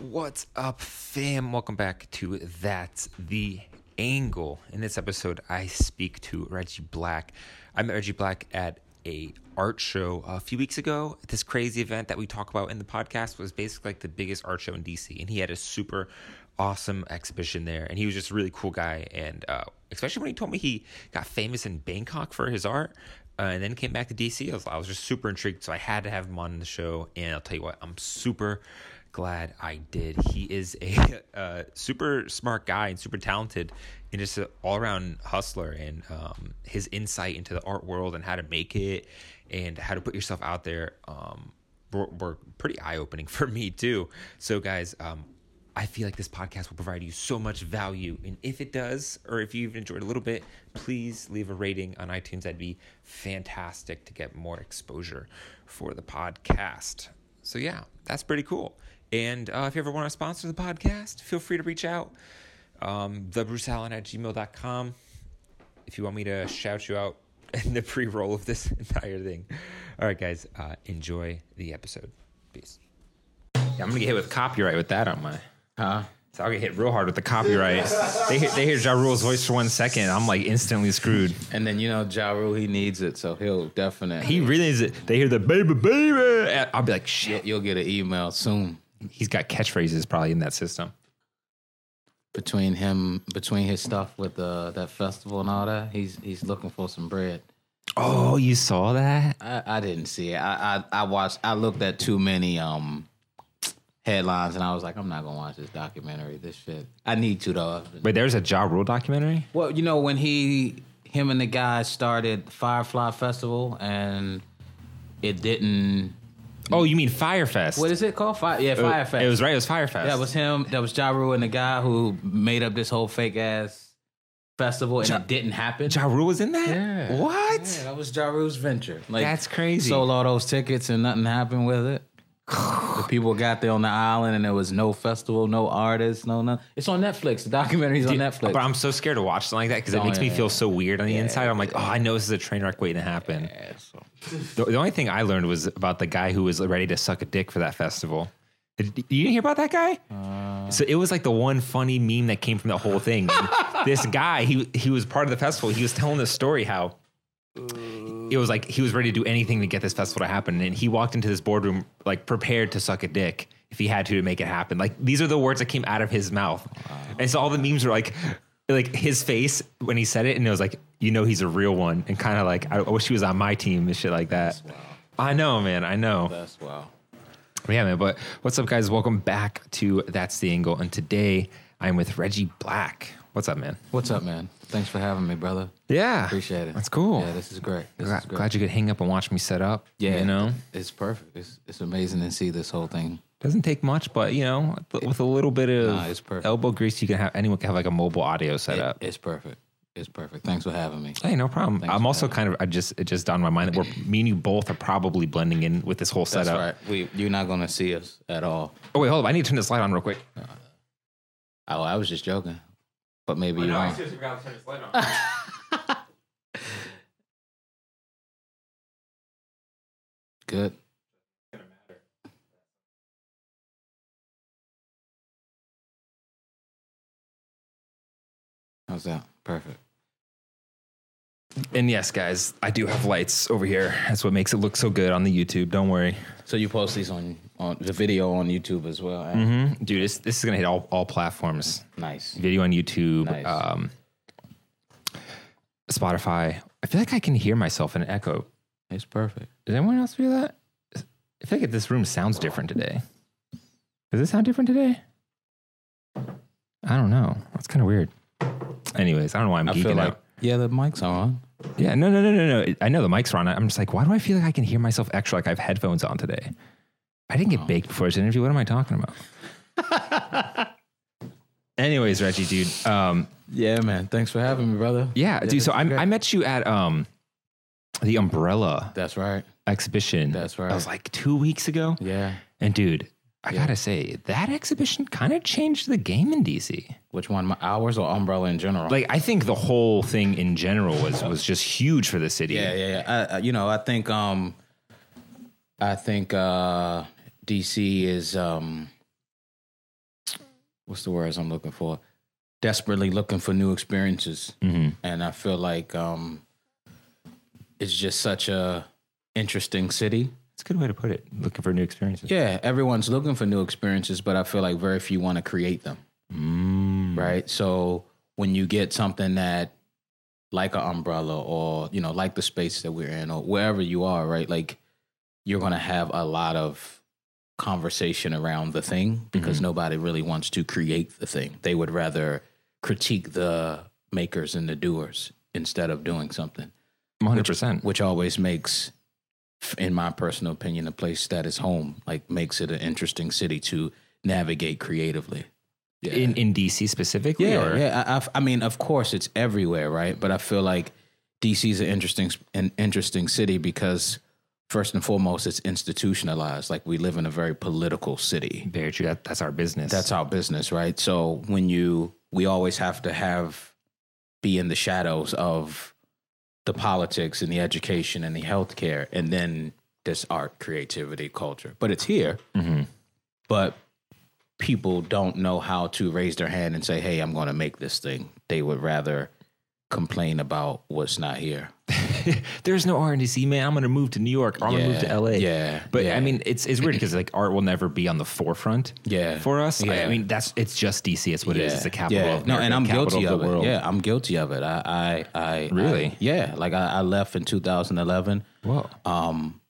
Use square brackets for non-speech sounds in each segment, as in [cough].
What's up, fam? Welcome back to That's the Angle. In this episode, I speak to Reggie Black. I met Reggie Black at a art show a few weeks ago. This crazy event that we talk about in the podcast was basically like the biggest art show in DC, and he had a super awesome exhibition there. And he was just a really cool guy, and uh, especially when he told me he got famous in Bangkok for his art. Uh, and then came back to DC. I was, I was just super intrigued, so I had to have him on the show. And I'll tell you what, I'm super glad I did. He is a, [laughs] uh, super smart guy and super talented and just an all around hustler. And um, his insight into the art world and how to make it and how to put yourself out there um, were, were pretty eye opening [laughs] for me, too. So, guys, um, I feel like this podcast will provide you so much value. And if it does, or if you've enjoyed a little bit, please leave a rating on iTunes. That'd be fantastic to get more exposure for the podcast. So, yeah, that's pretty cool. And uh, if you ever want to sponsor the podcast, feel free to reach out. Um, thebruceallen at gmail.com. If you want me to shout you out [laughs] in the pre roll of this [laughs] entire thing. All right, guys, uh, enjoy the episode. Peace. Yeah, I'm going to get hit with copyright with that on my. Huh? So I'll get hit real hard with the copyright. [laughs] they hear, they hear Ja Rule's voice for one second. I'm like instantly screwed. And then you know Ja Rule, he needs it, so he'll definitely. He really needs it. They hear the baby, baby. I'll be like, shit. you'll get an email soon He's got catchphrases probably in that system. between him between his stuff with uh, that festival and all that. He's he's looking for some bread. Oh, you saw that? I, I didn't see it. I, I I watched. I looked at too many um headlines, and I was like, I'm not gonna watch this documentary. This shit. I need to though. Wait, there's a Ja Rule documentary? Well, you know when he him and the guys started Firefly Festival, and it didn't. Oh, you mean Fyre Fest? What is it called? Fire, yeah, It- Fyre Fest. It was right. It was Fyre Fest. That was him. That was Ja Rule and the guy who made up this whole fake ass festival, and Ja- it didn't happen. Ja Rule was in that. Yeah. What? Yeah, that was Ja Rule's venture. Like That's crazy. Sold all those tickets and nothing happened with it. The people got there on the island and there was no festival, no artists, no nothing. It's on Netflix. The documentary's on Netflix. But I'm so scared to watch something like that because it Oh, makes me yeah. feel so weird on the inside. I'm like, oh, I know this is a train wreck waiting to happen. Yeah, so- The, the only thing I learned was about the guy who was ready to suck a dick for that festival. Did, you didn't hear about that guy? Uh. so it was like the one funny meme that came from the whole thing. [laughs] this guy, he he was part of the festival. He was telling the story how it was like he was ready to do anything to get this festival to happen, and he walked into this boardroom like prepared to suck a dick if he had to to make it happen. Like these are the words that came out of his mouth, and so all the memes were like. Like his face when he said it, and it was like, you know, he's a real one, and kind of like, I wish he was on my team and shit like that. I know, man. I know. That's wow. Yeah, man. But what's up, guys? Welcome back to That's the Angle. And today I'm with Reggie Black. What's up, man? What's up, man? Thanks for having me, brother. Yeah. Appreciate it. That's cool. Yeah, this is great. This glad, is great. glad you could hang up and watch me set up. yeah, You know, it's perfect. It's it's amazing to see this whole thing. doesn't take much, but, you know, with a little bit of Nah, elbow grease, you can have anyone can have like a mobile audio It- setup. it's perfect. It's perfect. Thanks for having me. Hey, no problem. Thanks I'm also kind of, I just, it just dawned on my mind that we're, me and you both are probably blending in with this whole setup. That's right. We you're not gonna see us at all. Oh, wait, hold up. I need to turn this light on real quick. Oh, I was just joking. But maybe you wrong. seriously forgot to turn this light on. [laughs] Good. How's that? Perfect. And yes, guys, I do have lights over here. That's what makes it look so good on the YouTube. Don't worry. So you post these on on the video on YouTube as well. eh? Mm-hmm. Dude, this, this is going to hit all, all platforms Nice. video on YouTube, Nice. um, Spotify. I feel like I can hear myself in an echo. It's perfect. Does anyone else feel that? I feel like this room sounds different today. Does it sound different today? I don't know. That's kind of weird. Anyways, I don't know why I'm I geeking feel like out. yeah, the mic's on. Yeah, no, no, no, no, no. I know the mics are on. I'm just like, why do I feel like I can hear myself extra like I have headphones on today? I didn't get baked before this interview. What am I talking about? [laughs] Anyways, Reggie, dude. Um, Yeah, man. Thanks for having me, brother. yeah, dude. So I. I met you at um, the Umbrella That's right. exhibition. That's right. That was like two weeks ago. Yeah. And dude, I gotta say that exhibition kind of changed the game in DC. Which one? My hours or umbrella in general? Like I think the whole thing in general was was just huge for the city. Yeah, yeah, yeah. I, I, you know, I think um, I think uh, DC is um, what's the words I'm looking for? Desperately looking for new experiences, Mm-hmm. and I feel like um, it's just such a interesting city. It's a good way to put it. Looking for new experiences. Yeah, everyone's looking for new experiences, but I feel like very few want to create them. Mm. right? So when you get something that like an umbrella or you know like the space that we're in or wherever you are, right? Like you're going to have a lot of conversation around the thing because mm-hmm. nobody really wants to create the thing. They would rather critique the makers and the doers instead of doing something, 100%. which always makes in my personal opinion a place that is home like makes it an interesting city to navigate creatively. Yeah. In, in DC specifically? Yeah, or? yeah. I, I, I mean, of course, it's everywhere, right? But I feel like DC is an interesting, an interesting city because first and foremost, it's institutionalized. Like we live in a very political city. Very true. That, that's our business. That's our business, right? So when you, we always have to have be in the shadows of the politics and the education and the healthcare, and then this art, creativity, culture. But it's here. Mhm. But people don't know how to raise their hand and say, "Hey, I'm going to make this thing." They would rather complain about what's not here. [laughs] There's no R and DC, man. I'm going to move to New York or I'm going to move to LA. Yeah, But yeah. I mean, it's it's weird [clears throat] because like art will never be on the forefront. Yeah. For us, I- I, mean that's it's just DC. It's what it is. It's the capital yeah. of no, and I'm guilty of of, the it. world. Yeah, I'm guilty of it. I, I, I Really? I- yeah, like I, I left in 2011. Whoa. Um,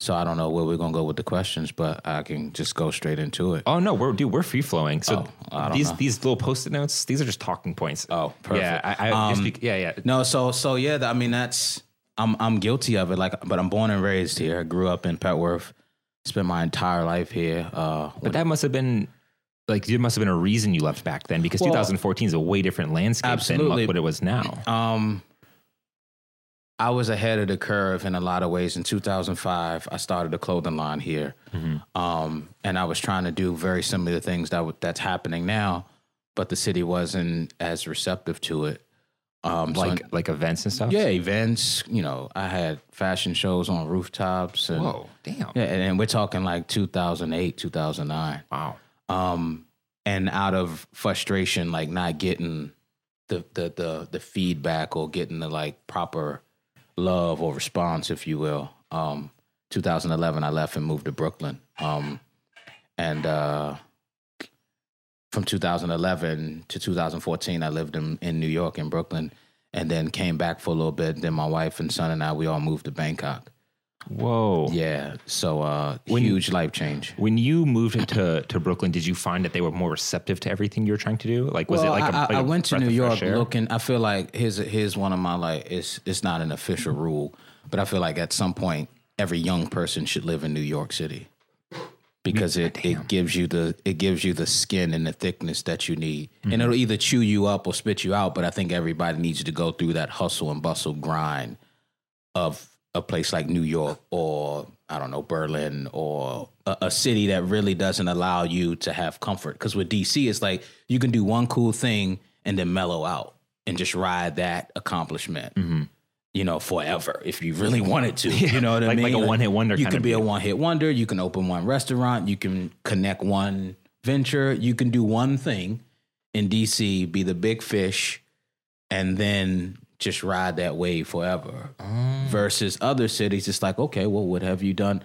so I don't know where we're gonna go with the questions, but I can just go straight into it. Oh no, we're dude, we're free flowing. So Oh, these know. these little post-it notes, these are just talking points. Oh, perfect. Yeah, I, I Um, yeah, yeah. No, so so yeah, I mean that's I'm I'm guilty of it. Like, but I'm born and raised here. I grew up in Petworth. Spent my entire life here. Uh, But that must have been like there must have been a reason you left back then because Well, 2014 is a way different landscape absolutely. than what it was now. Um, I was ahead of the curve in a lot of ways. In 2005, I started a clothing line here, um, and I was trying to do very similar things that w- that's happening now, but the city wasn't as receptive to it. Um, so- Like like events and stuff. yeah, events. You know, I had fashion shows on rooftops, and Whoa, damn. yeah, and, and we're talking like 2008, 2009 Wow. um, and out of frustration, like not getting the the the the feedback or getting the like proper love or response, if you will. Um, 2011, I left and moved to Brooklyn. Um, and uh, from 2011 to 2014, I lived in, in New York in Brooklyn, and then came back for a little bit. Then my wife and son and I, we all moved to Bangkok. Whoa. Yeah, so uh, When- huge life change. When you moved to to Brooklyn, did you find that they were more receptive to everything you were trying to do? Like, was well, it like a I, like I a went to New York looking. I feel like here's here's one of my like it's it's not an official rule, but I feel like at some point every young person should live in New York City because it, it gives you the it gives you the skin and the thickness that you need, Mm-hmm. and it'll either chew you up or spit you out. But I think everybody needs to go through that hustle and bustle grind of a place like New York or I don't know Berlin or a, a city that really doesn't allow you to have comfort. Because with DC, it's like you can do one cool thing and then mellow out and just ride that accomplishment. You know, forever if you really wanted to. You know what I mean? like a one-hit wonder You kind could of be a one hit wonder. You can open one restaurant. You can connect one venture. You can do one thing in DC, be the big fish, and then just ride that wave forever. Oh. Versus other cities, it's like, okay, well, what have you done?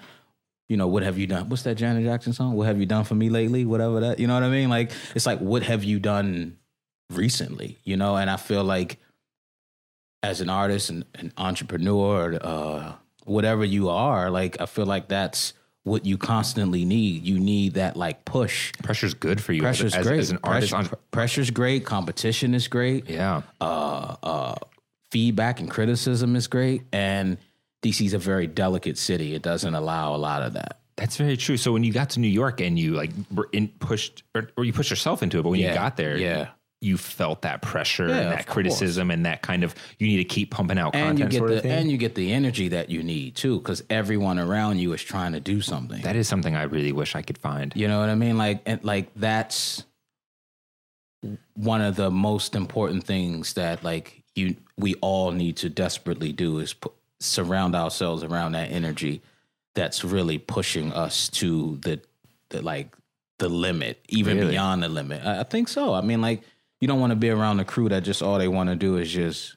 You know, what have you done? What's that Janet Jackson song? What have you done for me lately? Whatever that, you know what I mean? Like, it's like, what have you done recently? You know, and I feel like as an artist and an entrepreneur, uh, whatever you are, like, I feel like that's what you constantly need. You need that like push. Pressure's good for you. Pressure's as, great. as an artist. Pressure- on- pressure's great. Competition is great yeah. uh, uh, feedback and criticism is great. And DC's a very delicate city. It doesn't allow a lot of that. That's very true. So when you got to New York and you like were in pushed or, or you pushed yourself into it, but when you got there, yeah. You felt that pressure Yeah, and that criticism and that kind of you need to keep pumping out And you get the and you get the energy that you need too, because everyone around you is trying to do something. that is something I really wish I could find. You know what I mean? Like and like that's one of the most important things that like you we all need to desperately do is put, surround ourselves around that energy that's really pushing us to the the like the limit, even Really? beyond the limit. I, I think so. I mean, like you don't want to be around a crew that just all they want to do is just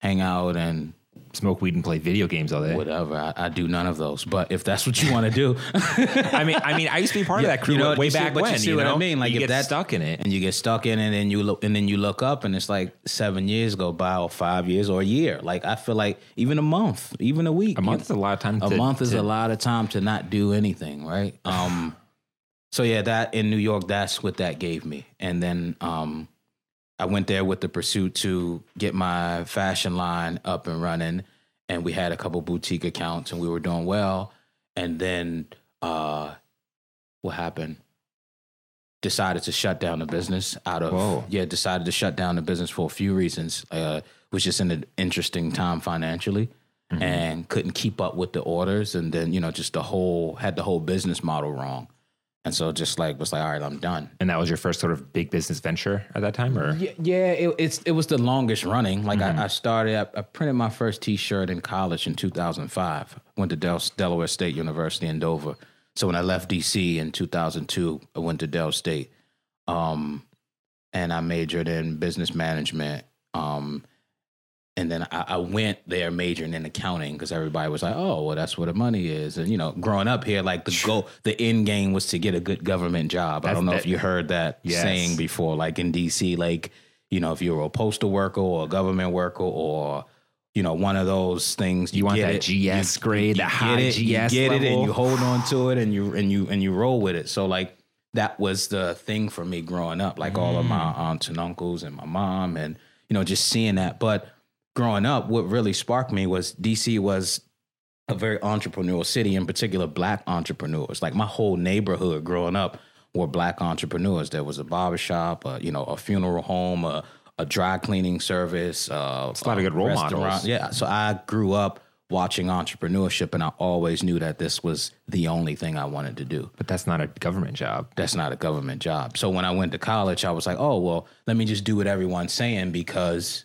hang out and Smoke weed and play video games all day. whatever. I, I do none of those. But if that's what you want to do, [laughs] I mean, I mean, I used to be part Yeah, of that crew you know, way you see- back but you when. see you what I mean? Like, you if get that- stuck in it. and you get stuck in it and you look and then you look up and it's like seven years go by or five years or a year. Like I feel like even a month, even a week. A month is a lot of time. a to, month is to- a lot of time to not do anything, right? [sighs] Um so yeah, that in New York, that's what that gave me. And then um I went there with the pursuit to get my fashion line up and running. And we had a couple boutique accounts and we were doing well. And then uh what happened? Decided to shut down the business out of Whoa. yeah, decided to shut down the business for a few reasons. Uh was just in an interesting time financially Mm-hmm. and couldn't keep up with the orders and then, you know, just the whole had the whole business model wrong. And so just like was like, all right, I'm done. And that was your first sort of big business venture at that time, or Yeah, yeah it, it's it was the longest running. Like Mm-hmm. I, I started, I, I printed my first T-shirt in college in 2005. Went to Del, Delaware State University in Dover. So when I left DC in 2002, I went to Del State, um, and I majored in business management. Um, and then I, I went there majoring in accounting because everybody was like, "Oh, well, that's where the money is." And you know, growing up here, like the goal, the end game was to get a good government job. I don't know that- if you heard that Yes. saying before, like in DC, like you know, if you were a postal worker or a government worker or you know, one of those things. You want get that it, GS grade, that high it, you GS get it, and you hold on to it, and you and you and you roll with it. So like that was the thing for me growing up. Like all of my Mm. aunts and uncles and my mom, and you know, just seeing that. But growing up, what really sparked me was DC was a very entrepreneurial city, in particular, black entrepreneurs. Like my whole neighborhood growing up were black entrepreneurs. There was a barbershop, a, you know, a funeral home, a, a dry cleaning service. Uh, a lot of good role models. Yeah. So I grew up watching entrepreneurship and I always knew that this was the only thing I wanted to do. but that's not a government job. That's not a government job. So when I went to college, I was like, oh, well, let me just do what everyone's saying because,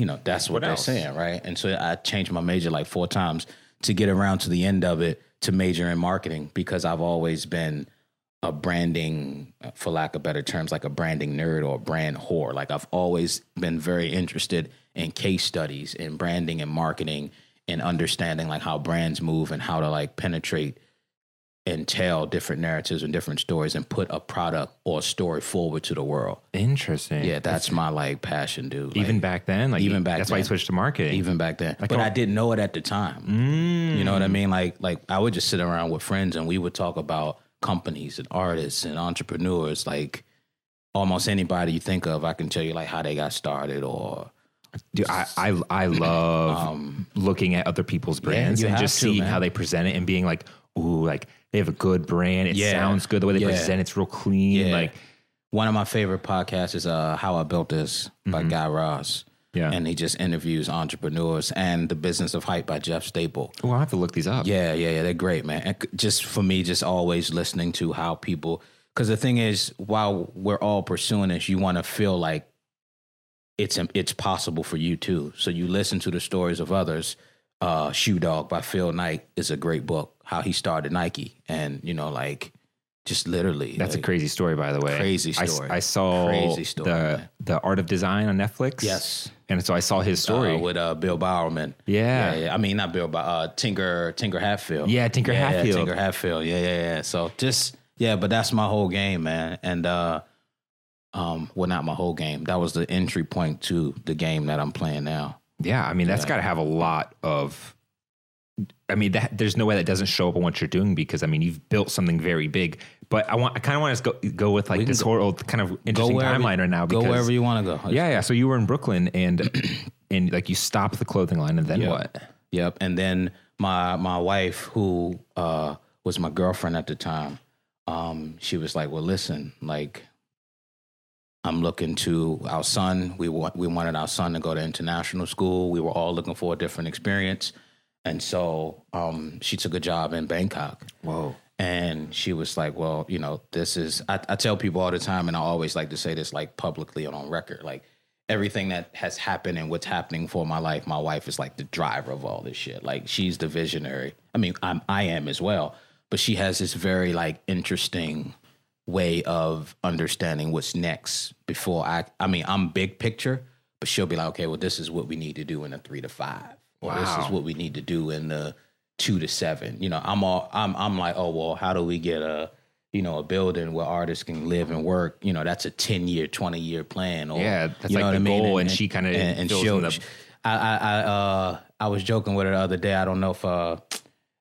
you know, that's what, What they're else? saying, right? And so I changed my major like four times to get around to the end of it to major in marketing because I've always been a branding, for lack of better terms, like a branding nerd or a brand whore. Like I've always been very interested in case studies in branding and marketing and understanding like how brands move and how to like penetrate and tell different narratives and different stories and put a product or a story forward to the world. Interesting. Yeah, that's my like passion, dude. even back then. Like even back That's why you switched to marketing. even back then. Like but I didn't know it at the time. Mm. You know what I mean? Like like I would just sit around with friends and we would talk about companies and artists and entrepreneurs. Like almost anybody you think of, I can tell you like how they got started or Dude, I, I I [clears throat] love um, looking at other people's brands you and just to, seeing man. how they present it and being like, ooh, like they have a good brand. It Yeah. sounds good. The way they Yeah. present it's real clean. Yeah. Like one of my favorite podcasts is uh How I Built This by Guy Raz. Mm-hmm. Yeah. And he just interviews entrepreneurs and the business of hype by Jeff Staple. oh, I'll have to look these up. Yeah, yeah, yeah. They're great, man. And c- just for me, just always listening to how people, because the thing is, while we're all pursuing this, you want to feel like it's it's possible for you too. So you listen to the stories of others. Uh, Shoe Dog by Phil Knight is a great book. How he started Nike, and you know, like just literally, That's a crazy story, by the way. Crazy story. I, saw Crazy story, the man. the Art of Design on Netflix. Yes. and so I saw his story. uh, with uh, Bill Bowerman. Yeah. yeah, I mean not Bill, but uh, Tinker Tinker Hatfield. Yeah, Tinker yeah, Hatfield. Tinker Hatfield. Yeah, yeah, yeah. So just yeah, but that's my whole game, man. And uh, um, well, not my whole game. That was the entry point to the game that I'm playing now. yeah, I mean that's Yeah. got to have a lot of. I mean, that, there's no way that doesn't show up on what you're doing because I mean you've built something very big. But I want, I kind of want to go go with like this whole kind of interesting timeline right now. Go wherever you want to go. Yeah, yeah. So you were in Brooklyn and [clears throat] and like you stopped the clothing line and then Yep. what? Yep. And then my my wife, who uh, was my girlfriend at the time, um, she was like, "Well, listen, like, I'm looking to our son. We want we wanted our son to go to international school. We were all looking for a different experience, and so um, she took a job in Bangkok. Whoa. And she was like, "Well, you know, this is." I, I tell people all the time, and I always like to say this, like publicly and on record, like everything that has happened and what's happening for my life. My wife is like the driver of all this shit. Like she's the visionary. I mean, I'm I am as well, but she has this very like interesting way of understanding what's next before I I mean, I'm big picture, but she'll be like, okay, well, this is what we need to do in a three to five. Or this is what we need to do in the two to seven. You know, I'm all I'm I'm like, oh well, how do we get a you know, a building where artists can live and work, you know, that's a 10 year, 20 year plan. Or, Yeah, that's you like the I mean? goal, and she kinda and, and fills she'll, the- I, I, I, uh, I was joking with her the other day. I don't know if, uh,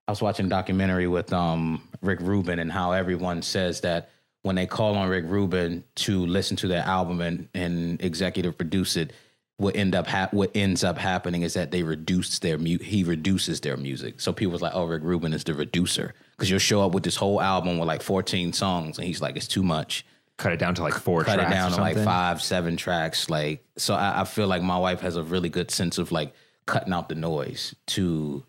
I was watching a documentary with, um, Rick Rubin and how everyone says that when they call on Rick Rubin to listen to their album and, and executive produce it, what end up hap- what ends up happening is that they reduce their mu- he reduces their music. So people was like, "Oh, Rick Rubin is the reducer," because you'll show up with this whole album with like 14 songs, and he's like, "It's too much." Cut it down to like four cut it down or to like five, seven tracks. Like, so I, I feel like my wife has a really good sense of like cutting out the noise to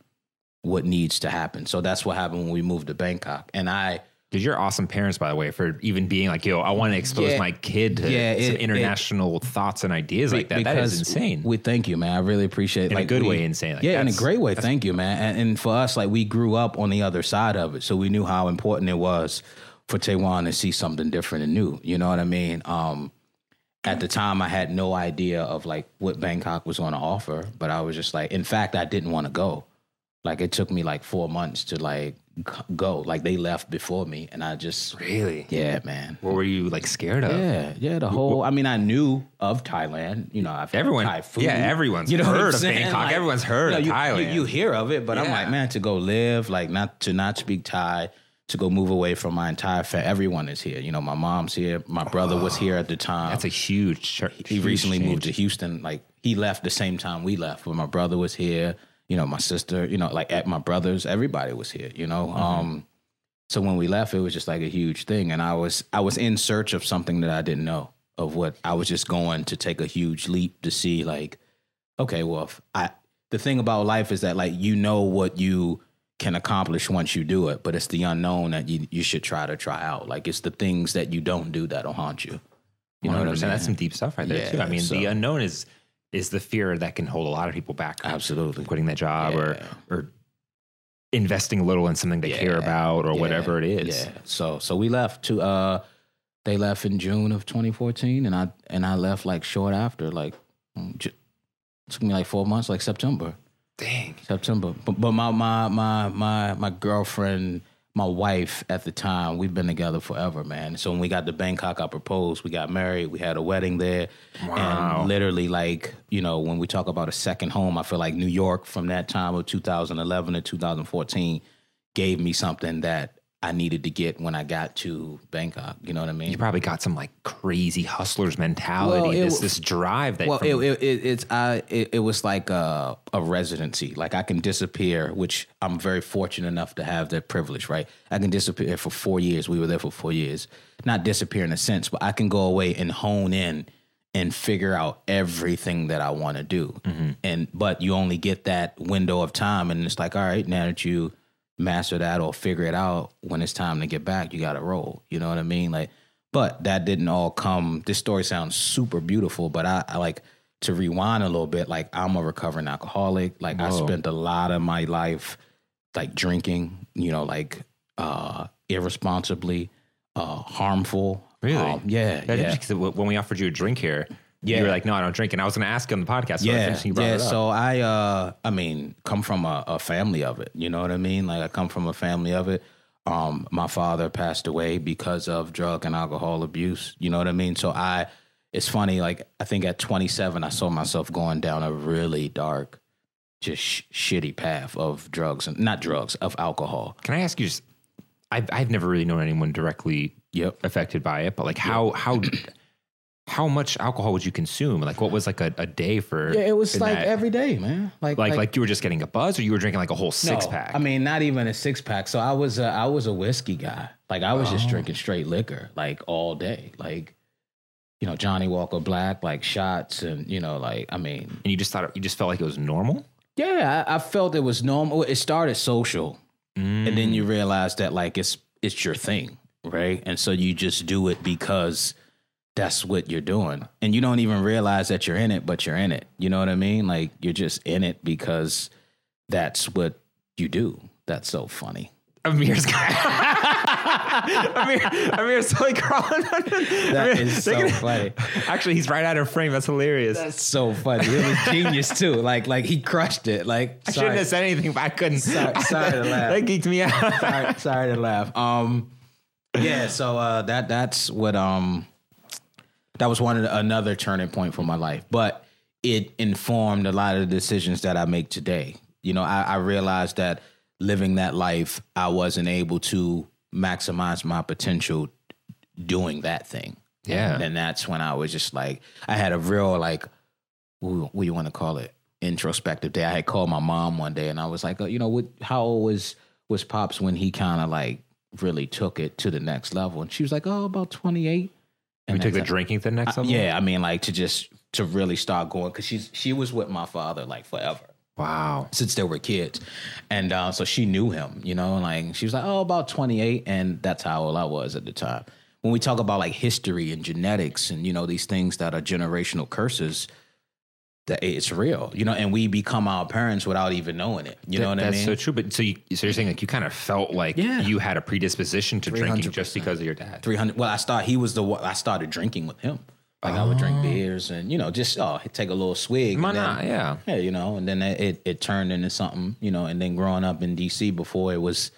what needs to happen. So that's what happened when we moved to Bangkok. And I, Did your awesome parents, by the way, for even being like, yo, I want to expose Yeah. my kid to Yeah, some it- it- international thoughts and ideas like that. That is insane. We thank you, man. I really appreciate In a like, good we- way, insane. Like, yeah, in a great way. Thank you, man. And, and for us, like we grew up on the other side of it, so we knew how important it was for Taiwan to see something different and new. You know what I mean? Um, at the time, I had no idea of like what Bangkok was going to offer, but I was just like, in fact, I didn't want to go. Like it took me like four months to like go. Like they left before me, and I just really? yeah, man. What were you like scared of? Yeah, yeah. The whole. I mean, I knew of Thailand. You know, I've Everyone- Thai food. yeah, everyone's what heard of? Bangkok. Everyone's heard you of you- Thailand. You, you hear of it, but I'm like, man, to go live, like not to not speak Thai, to go move away from my entire family. Everyone is here. You know, my mom's here. My brother was here at the oh, time. That's a huge. ch- he huge recently change. moved to Houston. Like he left the same time we left, but my brother was here. You know, my sister. You know, like at my brothers, everybody was here. You know, Mm-hmm. um, so when we left, it was just like a huge thing, and I was I was in search of something that I didn't know of. What I was just going to take a huge leap to see, like, okay, well, if I the thing about life is that like you know what you can accomplish once you do it, but it's the unknown that you you should try to try out. Like it's the things that you don't do that'll haunt you. You know what I 100%. mean? That's some deep stuff right there Yeah, too. I mean, so- the unknown is is the fear that can hold a lot of people back Absolutely. quitting that job or Yeah. or investing a little in something they care about or Yeah, whatever it is. Yeah. So so we left to uh they left in June of 2014 and I and I left like short after like mm, took me like 4 months like September. Dang. September. But, but my my my my my girlfriend, my wife at the time, we've been together forever, man. So when we got to Bangkok, I proposed. We got married. We had a wedding there. Wow. And literally, like you know, when we talk about a second home, I feel like New York from that time of 2011 to 2014 gave me something that I needed to get when I got to Bangkok. You know what I mean? You probably got some like crazy hustlers mentality, Well, it this this drive that Well, from- it, it, it, it's I it, it was like a, a residency. Like I can disappear, which I'm very fortunate enough to have that privilege. Right, I can disappear for four years. We were there for four years. Not disappear in a sense, but I can go away and hone in and figure out everything that I want to do. Mm-hmm. And but you only get that window of time, and it's like, all right, now that you master that or figure it out, when it's time to get back, you got to roll. You know what I mean? Like, but that didn't all come. This story sounds super beautiful, but I, I like to rewind a little bit. Like, I'm a recovering alcoholic. Like, I spent a lot of my life like drinking. You know, like uh irresponsibly, uh harmful. Really? Um, yeah, yeah. when we offered you a drink here, you Yeah. were like, "No, I don't drink." And I was going to ask you on the podcast. So yeah, yeah, you yeah. it up. So I, uh, I mean, come from a, a family of it. You know what I mean? Like I come from a family of it. Um, my father passed away because of drug and alcohol abuse. You know what I mean? So I, it's funny. Like I think at 27, I saw myself going down a really dark, just sh- shitty path of drugs and not drugs of alcohol. Can I ask you? Just, I've I've never really known anyone directly Yep. affected by it, but like how how how much alcohol would you consume? Like, what was like a, a day for? Yeah, it was like that? every day, man. Like like like you were just getting a buzz, or you were drinking like a whole six No, pack. I mean, not even a six pack. So I was a, I was a whiskey guy. Like I was just Oh. drinking straight liquor, like all day. Like, you know, Johnnie Walker Black, like shots, and you know, like I mean, and you just thought you just felt like it was normal. yeah, I, I felt it was normal. It started social, and then Mm. you realize that like it's it's your thing, right? And so you just do it because that's what you're doing, and you don't even realize that you're in it, but you're in it. You know what I mean? Like you're just in it because that's what you do. That's so funny. Amir's guy. [laughs] Amir, Amir's totally [laughs] crawling under. That Amir- is so they're gonna- funny. Actually, he's right out of frame. That's hilarious. That's so funny. It was genius too. Like like he crushed it. Like I shouldn't have said anything, but I couldn't. Sorry- sorry to [laughs] laugh. That geeked me out. sorry, sorry to laugh. Um, yeah. So uh, that that's what um, that was one the, another turning point for my life, but it informed a lot of the decisions that I make today. You know, I, I realized that living that life, I wasn't able to maximize my potential doing that thing. Yeah. And that's when I was just like, I had a real like, what what do you want to call it? Introspective day. I had called my mom one day, and I was like, uh, you know, what? How old was was pops when he kind of like really took it to the next level? And she was like, oh, about twenty eight. We took the drinking to the next level. Yeah, I mean, like to just to really start going because she's she was with my father like forever Wow. since they were kids, and uh, so she knew him. You know, like she was like, oh, about twenty eight, and that's how old I was at the time. When we talk about like history and genetics and you know these things that are generational curses, that it's real. You know, and we become our parents without even knowing it. You know what I mean? That's so true. But so you so you're saying like you kind of felt like Yeah. you had a predisposition to drinking just because of your dad. Three hundred. Well, I start. He was the. one- I started drinking with him. Like I would drink oh. beers and you know just oh take a little swig. Why and then- not? Yeah. Yeah, you know, and then it, it it turned into something, you know, and then growing up in DC before it was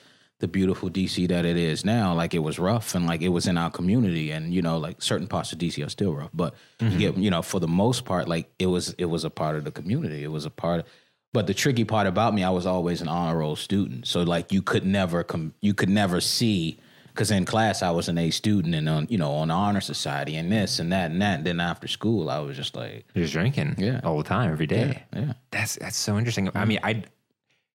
the beautiful DC that it is now, like it was rough and like it was in our community and you know, like certain parts of DC are still rough, but you mm-hmm. get, you know, for the most part, like it was it was a part of the community. It was a part but the tricky part about me, I was always an honor roll student. So like you could never come you could never see because in class I was an A student and on you know on the honor society and this and that and that. And then after school I was just like just drinking Yeah. all the time, every day. yeah. That's that's so interesting. I mean, I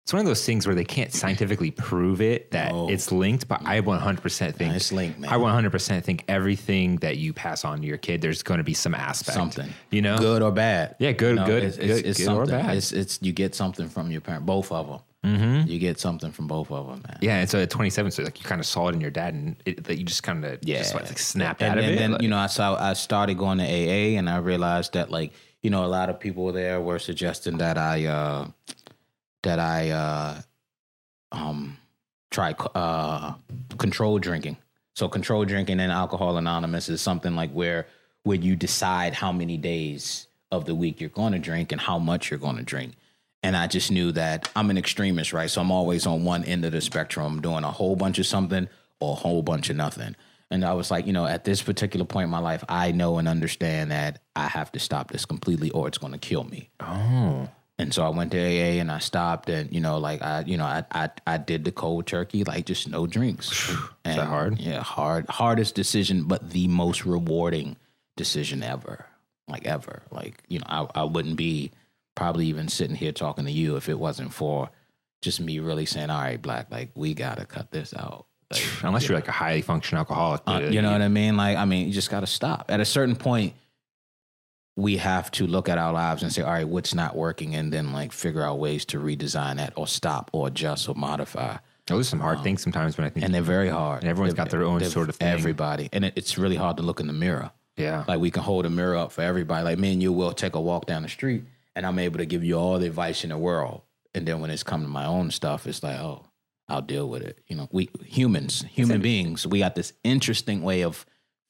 it's one of those things where they can't scientifically prove it that No. it's linked, but I 100% think It's linked, man. I 100% think everything that you pass on to your kid, there's going to be some aspect, something you know, good or bad Yeah, good- You know, good- it's, good- it's, it's good or bad. it's it's you get something from your parent both of them mm-hmm. you get something from both of them man Yeah, and so at 27, so like you kind of saw it in your dad, and it, that you just kind of yeah just like snapped and, out of and it. then like- you know I saw I started going to AA and I realized that like you know a lot of people there were suggesting that I uh that I uh um try uh control drinking so control drinking and alcohol anonymous is something like where where you decide how many days of the week you're going to drink and how much you're going to drink and I just knew that I'm an extremist, right? So I'm always on one end of the spectrum, doing a whole bunch of something or a whole bunch of nothing. And I was like, you know, at this particular point in my life, I know and understand that I have to stop this completely or it's going to kill me. oh, And so I went to AA and I stopped and, you know, like I, you know, I, I, I did the cold turkey, like just no drinks. and, that hard? Yeah, hard, hardest decision, but the most rewarding decision ever, like ever. Like, you know, I, I wouldn't be probably even sitting here talking to you if it wasn't for just me really saying, all right, black, like we got to cut this out. Like, unless you're like a highly functioning alcoholic, uh, you know what I mean? Like, I mean, you just got to stop. At a certain point, we have to look at our lives and say, all right, what's not working? And then, like, figure out ways to redesign that or stop or adjust or modify. Oh, Those are some hard um, things sometimes when I think, And they're very hard. And everyone's They're- got their own sort of thing. Everybody. And it, it's really hard to look in the mirror. yeah, Like, we can hold a mirror up for everybody. Like, me and you will take a walk down the street and I'm able to give you all the advice in the world. And then when it's come to my own stuff, it's like, oh, I'll deal with it. You know, we humans, human beings, we got this interesting way of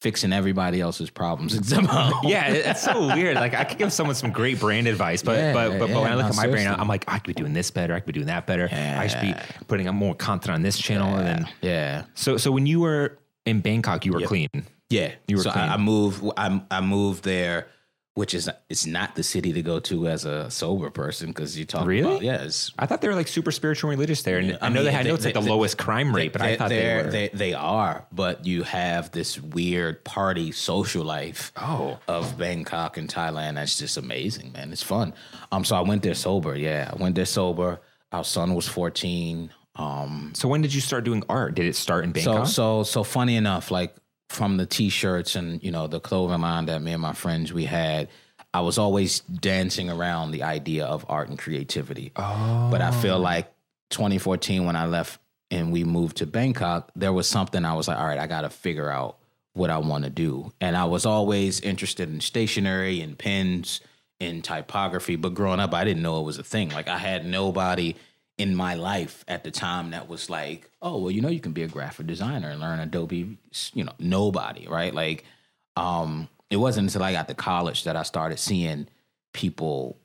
fixing everybody else's problems except our own. yeah, it's so weird. Like I could give someone some great brand advice, but Yeah, but but, but when I look no, at my brain. I'm like, I could be doing this better. I could be doing that better. I should be putting up more content on this channel. And then Yeah. so so when you were in Bangkok, you were clean. Yeah. You were so clean. I, I moved I, I moved there, which is it's not the city to go to as a sober person because you talk Really? about yes. I thought they were like super spiritual and religious there, and I, I know mean, they, I know they- it's like they- the lowest crime rate, but I thought they were. they they are, but you have this weird party social life Oh. of Bangkok and Thailand. That's just amazing, man. It's fun. Um, so I went there sober. Yeah, I went there sober. Our son was fourteen. Um, so when did you start doing art? Did it start in so Bangkok? so so funny enough, like from the t-shirts and you know the clothing line that me and my friends we had, I was always dancing around the idea of art and creativity. oh, But I feel oh. like 2014 when I left and we moved to Bangkok, there was something I was like, all right, I got to figure out what I want to do. And I was always interested in stationery and pens and typography, but growing up I didn't know it was a thing. Like I had nobody in my life at the time that was like, oh, well, you know, you can be a graphic designer and learn Adobe, you know, nobody, right? Like, um, it wasn't until I got to college that I started seeing people,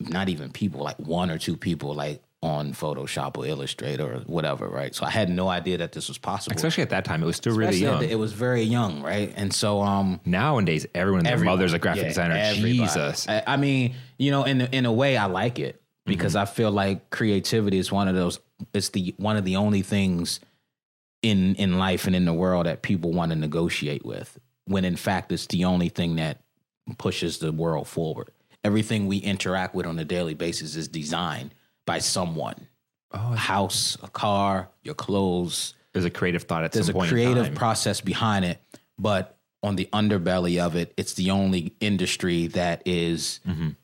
not even people, like one or two people, like on Photoshop or Illustrator or whatever, right? So I had no idea that this was possible. Especially at that time, it was still really Especially young. the- It was very young, right? And so, um, Nowadays, everyone their mother's a graphic Yeah, designer. everybody. Jesus. I, I mean, you know, in in a way, I like it because Mm-hmm. I feel like creativity is one of those. It's the one of the only things in in life and in the world that people want to negotiate with. When in fact, it's the only thing that pushes the world forward. Everything we interact with on a daily basis is designed by someone. Oh, A house, a car, your clothes, there's a creative thought at there's some a point in creative time. process behind it but on the underbelly of it it's the only industry that is Mhm.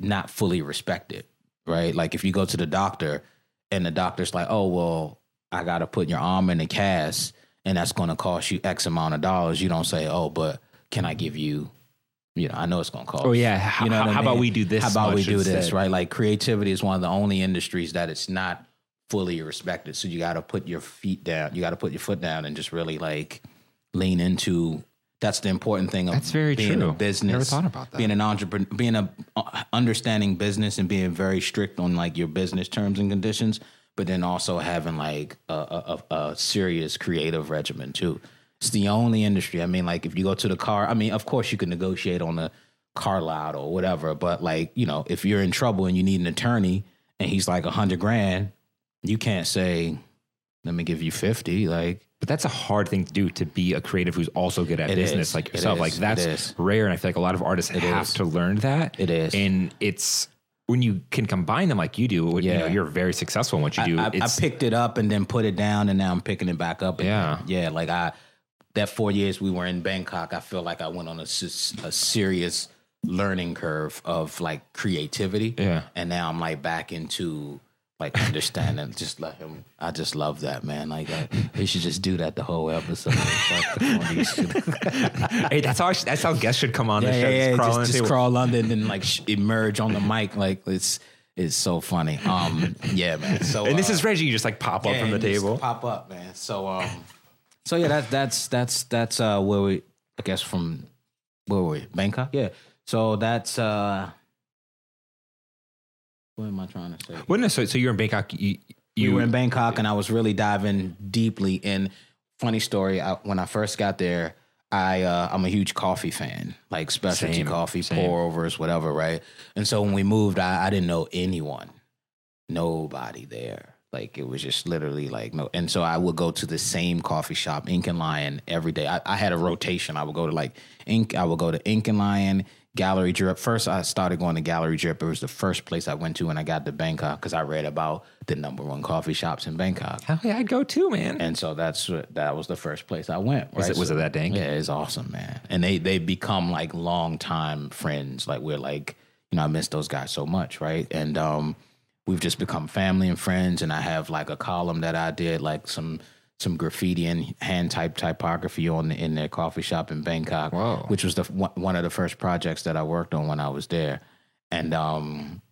not fully respected right? Like if you go to the doctor and the doctor's like oh well i gotta put your arm in a cast and that's going to cost you x amount of dollars you don't say oh but can i give you you know i know it's going to cost. Oh, yeah. How- you know I how about we do this how about we do this right? Like creativity is one of the only industries that it's not fully respected. So you got to put your feet down you got to put your foot down and just really like lean into that's the important thing of That's very being true. a business Never thought about that. being an entrepreneur being a uh, understanding business and being very strict on like your business terms and conditions but then also having like a, a, a a serious creative regimen too it's the only industry i mean like if you go to the car i mean of course you can negotiate on the car lot or whatever but like you know if you're in trouble and you need an attorney and he's like a hundred grand you can't say let me give you 50 like But that's a hard thing to do to be a creative who's also good at It business is. like yourself. Like that's rare, and I feel like a lot of artists have is. to learn that. It is. and it's when you can combine them like you do. You Yeah. know, you're very successful in what you do. I, I, I picked it up and then put it down, and now I'm picking it back up. Yeah. yeah. Like I, that four years we were in Bangkok, I feel like I went on a serious learning curve of like creativity. Yeah. and now I'm like back into like understanding. just let him. I just love that man. Like I, they should just do that the whole episode. The [laughs] hey, that's how that's how guests should come on the yeah, show. yeah, yeah. Just crawl Just, on just crawl under and then like sh- emerge on the mic. Like it's it's so funny. Um, yeah, man. So And this uh, is Reggie. You just like pop up from the and just table. Pop up, man. So um so yeah, that's that's that's that's uh where we I guess from where were we? Bangkok? Yeah. So that's uh what am I trying to say? Well, no, so so you're in Bangkok. You, you we were in Bangkok and I was really diving deeply in funny story, I, when I first got there, I uh, I'm a huge coffee fan, like specialty Same, coffee, same. pour overs, whatever, right? And so when we moved, I, I didn't know anyone, nobody there. Like it was just literally like no. And so I would go to the same coffee shop, Ink and Lion, every day. I, I had a rotation. I would go to like Ink. I would go to Ink and Lion, Gallery Drip. First, I started going to Gallery Drip. It was the first place I went to when I got to Bangkok because I read about the number one coffee shops in Bangkok. Hell yeah, I'd go too, man. And so that's what- that was the first place I went. Was right? it- was So- it that dang? Yeah, it's awesome, man. And they they become like longtime friends. Like we're like, you know, I miss those guys so much, right? And um, we've just become family and friends. And I have like a column that I did, like some some graffiti and hand type typography on in their coffee shop in Bangkok, Whoa. which was the one of the first projects that I worked on when I was there. And um,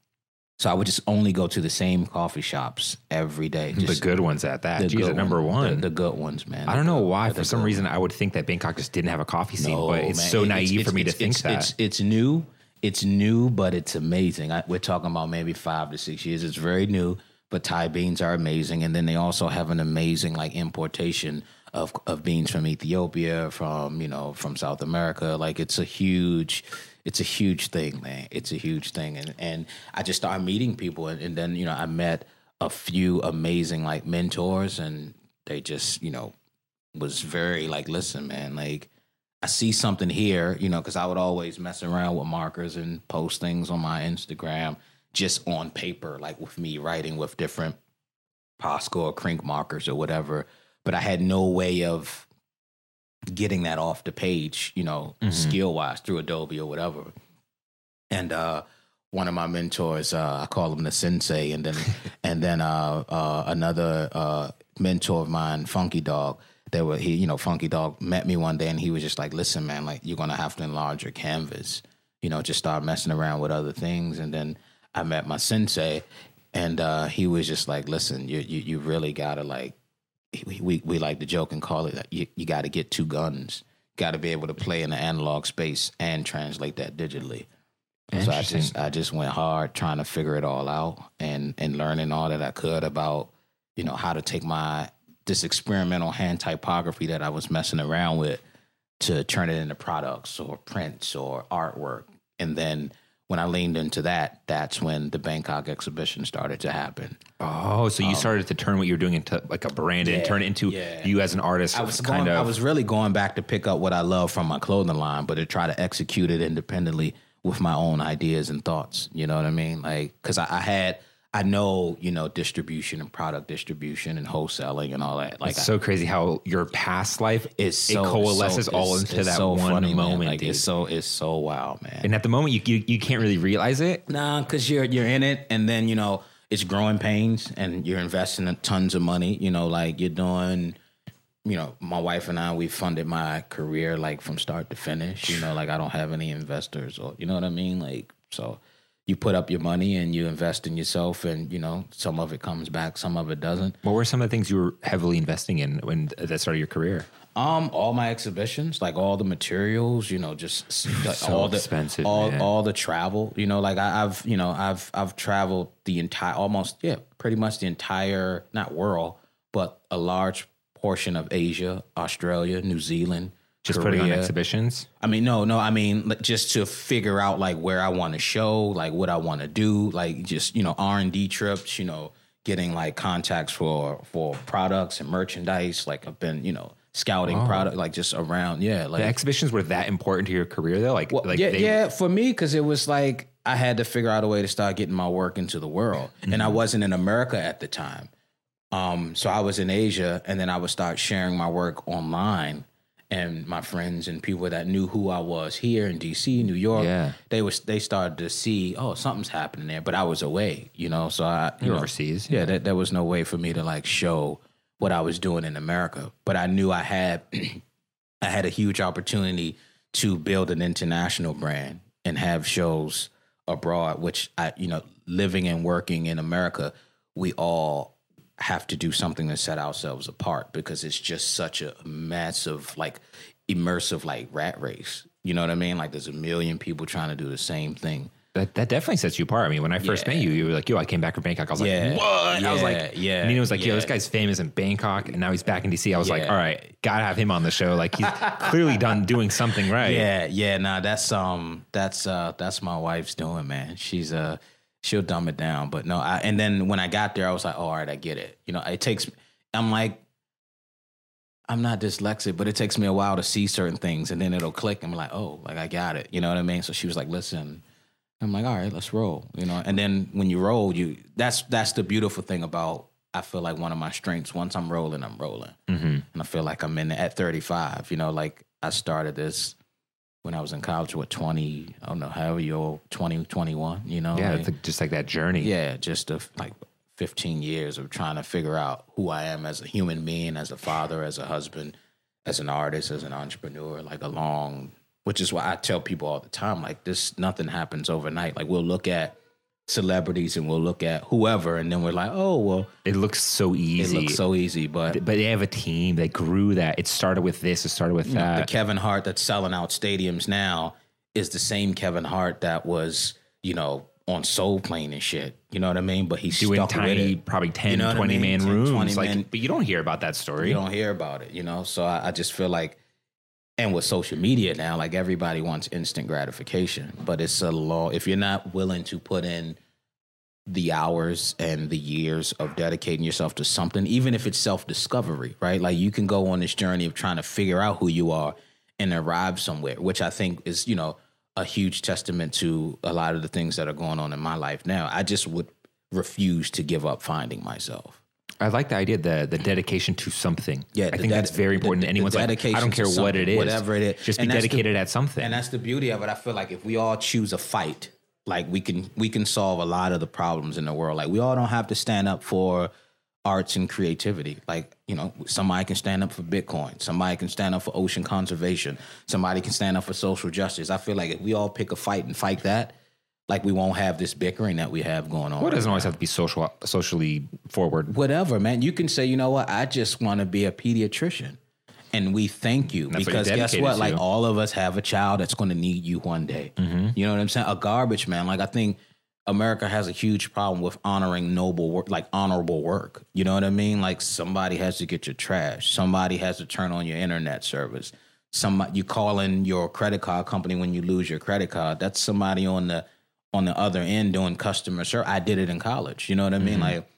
so I would just only go to the same coffee shops every day. the good ones at that. the Jeez, good number one- the, the good ones, man. I don't know why. For some reason, I would think that Bangkok just didn't have a coffee scene, No, but it's man. so It- naive for me to it's- think it's, that. It's, it's new. It's new, but it's amazing. I, we're talking about maybe five to six years. It's very new, but Thai beans are amazing. And then they also have an amazing like importation of of beans from Ethiopia, from you know from South America. Like it's a huge, it's a huge thing, man. It's a huge thing. And and I just started meeting people, and, and then you know I met a few amazing like mentors, and they just you know was very like, listen, man, like I see something here, you know, because I would always mess around with markers and post things on my Instagram just on paper, like with me writing with different Posca or Krink markers or whatever. But I had no way of getting that off the page, you know, Mhm. skill wise through Adobe or whatever. And uh one of my mentors, uh, I call him the sensei, and then [laughs] and then uh, uh, another uh, mentor of mine, Funky Dog. They were he, you know, Funky Dog met me one day, and he was just like, "Listen, man, like you're gonna have to enlarge your canvas. You know, just start messing around with other things." And then I met my sensei, and uh, he was just like, "Listen, you you, you really gotta like." We, we we like to joke and call it. Like, you you got to get two guns. Got to be able to play in the analog space and translate that digitally. So I just I just went hard trying to figure it all out and and learning all that I could about you know how to take my this experimental hand typography that I was messing around with to turn it into products or prints or artwork. And then when I leaned into that, that's when the Bangkok exhibition started to happen. Oh, so you um, started to turn what you're doing into like a brand and turn it into yeah. you as an artist. I was kind going, of. I was really going back to pick up what I love from my clothing line, but to try to execute it independently with my own ideas and thoughts. You know what I mean? Like, because I, I had, I know, you know, distribution and product distribution and wholesaling and all that. Like, it's so crazy how your past life it's so, it coalesces so- all into that so one funny, man. moment, Like, dude. it's so, it's so wild, man. and at the moment, you, you you can't really realize it. Nah, because you're you're in it, and then you know it's growing pains, and you're investing tons of money. You know, like you're doing. You know, my wife and I, we funded my career like from start to finish. You know, like I don't have any investors, or you know what I mean. Like, so you put up your money and you invest in yourself, and you know some of it comes back, some of it doesn't. What were some of the things you were heavily investing in when at the start of your career? Um, all my exhibitions, like all the materials, you know, just s- [sighs] like, all the expensive, all man. all the travel, you know, like I, I've you know I've I've traveled the entire almost yeah pretty much the entire not world but a large portion of Asia, Australia, New Zealand, Just putting on exhibitions. I mean, no, no. I mean, just to figure out like where I want to show, like what I want to do, like just you know R and D trips, you know, getting like contacts for for products and merchandise. Like I've been, you know, scouting product, like just around, yeah, like The exhibitions were that important to your career, though. Like, like yeah, they, yeah, for me, because it was like I had to figure out a way to start getting my work into the world, and Mm-hmm. I wasn't in America at the time. Um, so I was in Asia, and then I would start sharing my work online, and my friends and people that knew who I was here in DC, New York, Yeah. they was they started to see, oh, something's happening there, but I was away, you know, so I you You're know, overseas, yeah, there, there was no way for me to like show what I was doing in America, but I knew I had [clears throat] I had a huge opportunity to build an international brand and have shows abroad, which I, you know, living and working in America, we all have to do something to set ourselves apart because it's just such a massive, like, immersive, like, rat race. You know what I mean? Like, there's a million people trying to do the same thing. that, that definitely sets you apart. I mean, when I first Yeah. met you, you were like, "Yo, I came back from Bangkok." I was Yeah. like, "What?" I was like, yeah, Nina was like, "Yo, this guy's famous in Bangkok, and now he's back in DC." I was like, "All right, gotta have him on the show. Like, he's clearly done doing something right." [laughs] Yeah, yeah, nah, that's um that's uh that's my wife's doing, man. She's uh she'll dumb it down. But no, I and then when I got there, I was like, oh, all right, I get it. You know, it takes I'm like I'm not dyslexic, but it takes me a while to see certain things and then it'll click. I'm like, oh, like I got it. You know what I mean? So she was like, listen. I'm like, all right, let's roll. You know, and then when you roll, you that's that's the beautiful thing about I feel like one of my strengths. Once I'm rolling, I'm rolling, mm-hmm. and I feel like I'm in at 35. You know, like I started this when I was in college. What 20? I don't know, however you're old, 20, 21. You know, yeah, like, just like that journey. yeah, just of like 15 years of trying to figure out who I am as a human being, as a father, as a husband, as an artist, as an entrepreneur, like a long, which is why I tell people all the time, like this, nothing happens overnight. Like we'll look at celebrities and we'll look at whoever, and then we're like, oh, well, It looks so easy it looks so easy, but but they have a team that grew that. It started with this. It started with mm, that. the. Kevin Hart that's selling out stadiums now is the same Kevin Hart that was, you know, on Soul Plane and shit. You know what I mean? But he's Doing tiny, probably 10, You know what I 20 mean? man 10, rooms. 20 like, but you don't hear about that story. You don't hear about it, you know. So I, I just feel like, and with social media now, like everybody wants instant gratification, but it's a law. If you're not willing to put in the hours and the years of dedicating yourself to something, even if it's self discovery, right? Like you can go on this journey of trying to figure out who you are and arrive somewhere, which I think is, you know, a huge testament to a lot of the things that are going on in my life now. I just would refuse to give up finding myself. I like the idea, the the dedication to something. Yeah, I the think that's very the- important. the Anyone's like, I don't care what it is, whatever it is. Just be And the- dedicated at something. And that's the beauty of it. I feel like if we all choose a fight, like we can we can solve a lot of the problems in the world. Like we all don't have to stand up for arts and creativity. Like, you know, somebody can stand up for Bitcoin, somebody can stand up for ocean conservation, somebody can stand up for social justice. I feel like if we all pick a fight and fight that, like we won't have this bickering that we have going on. Well, it doesn't right always have to be social, socially forward. whatever, man. You can say, you know what, I just want to be a pediatrician. And we thank you That's what because you're guess what? Like all of us have a child that's going to need you one day. Mm-hmm. You know what I'm saying? A garbage man. Like I think America has a huge problem with honoring noble work, like honorable work. You know what I mean? Like somebody has to get your trash. Somebody has to turn on your internet service. Somebody you call in your credit card company when you lose your credit card. That's somebody on the on the other end doing customer service. I did it in college. You know what I mean? Mm-hmm. Like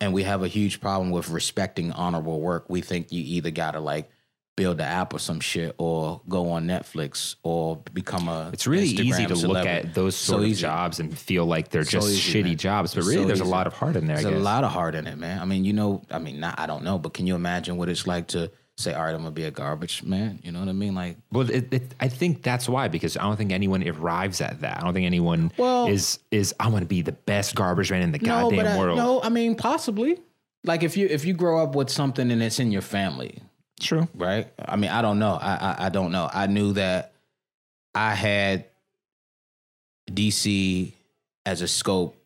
and we have a huge problem with respecting honorable work. We think you either gotta like build the app or some shit, or go on Netflix, or become a. It's really easy Instagram to look at those So sort of jobs and feel like they're So just easy, shitty man. jobs, but really so there's a lot of heart in there. There's a lot of heart in it, man. I mean, you know, I mean, not I don't know, but can you imagine what it's like to say, "All right, I'm gonna be a garbage man"? You know what I mean? Like, Well, it, it, I think that's why because I don't think anyone arrives at that. I don't think anyone Well- is is I want to be the best garbage man in the goddamn no, but I, world. no, I mean, possibly. Like if you if you grow up with something and it's in your family, True. right? I mean, I don't know. I, I I don't know. I knew that I had DC as a scope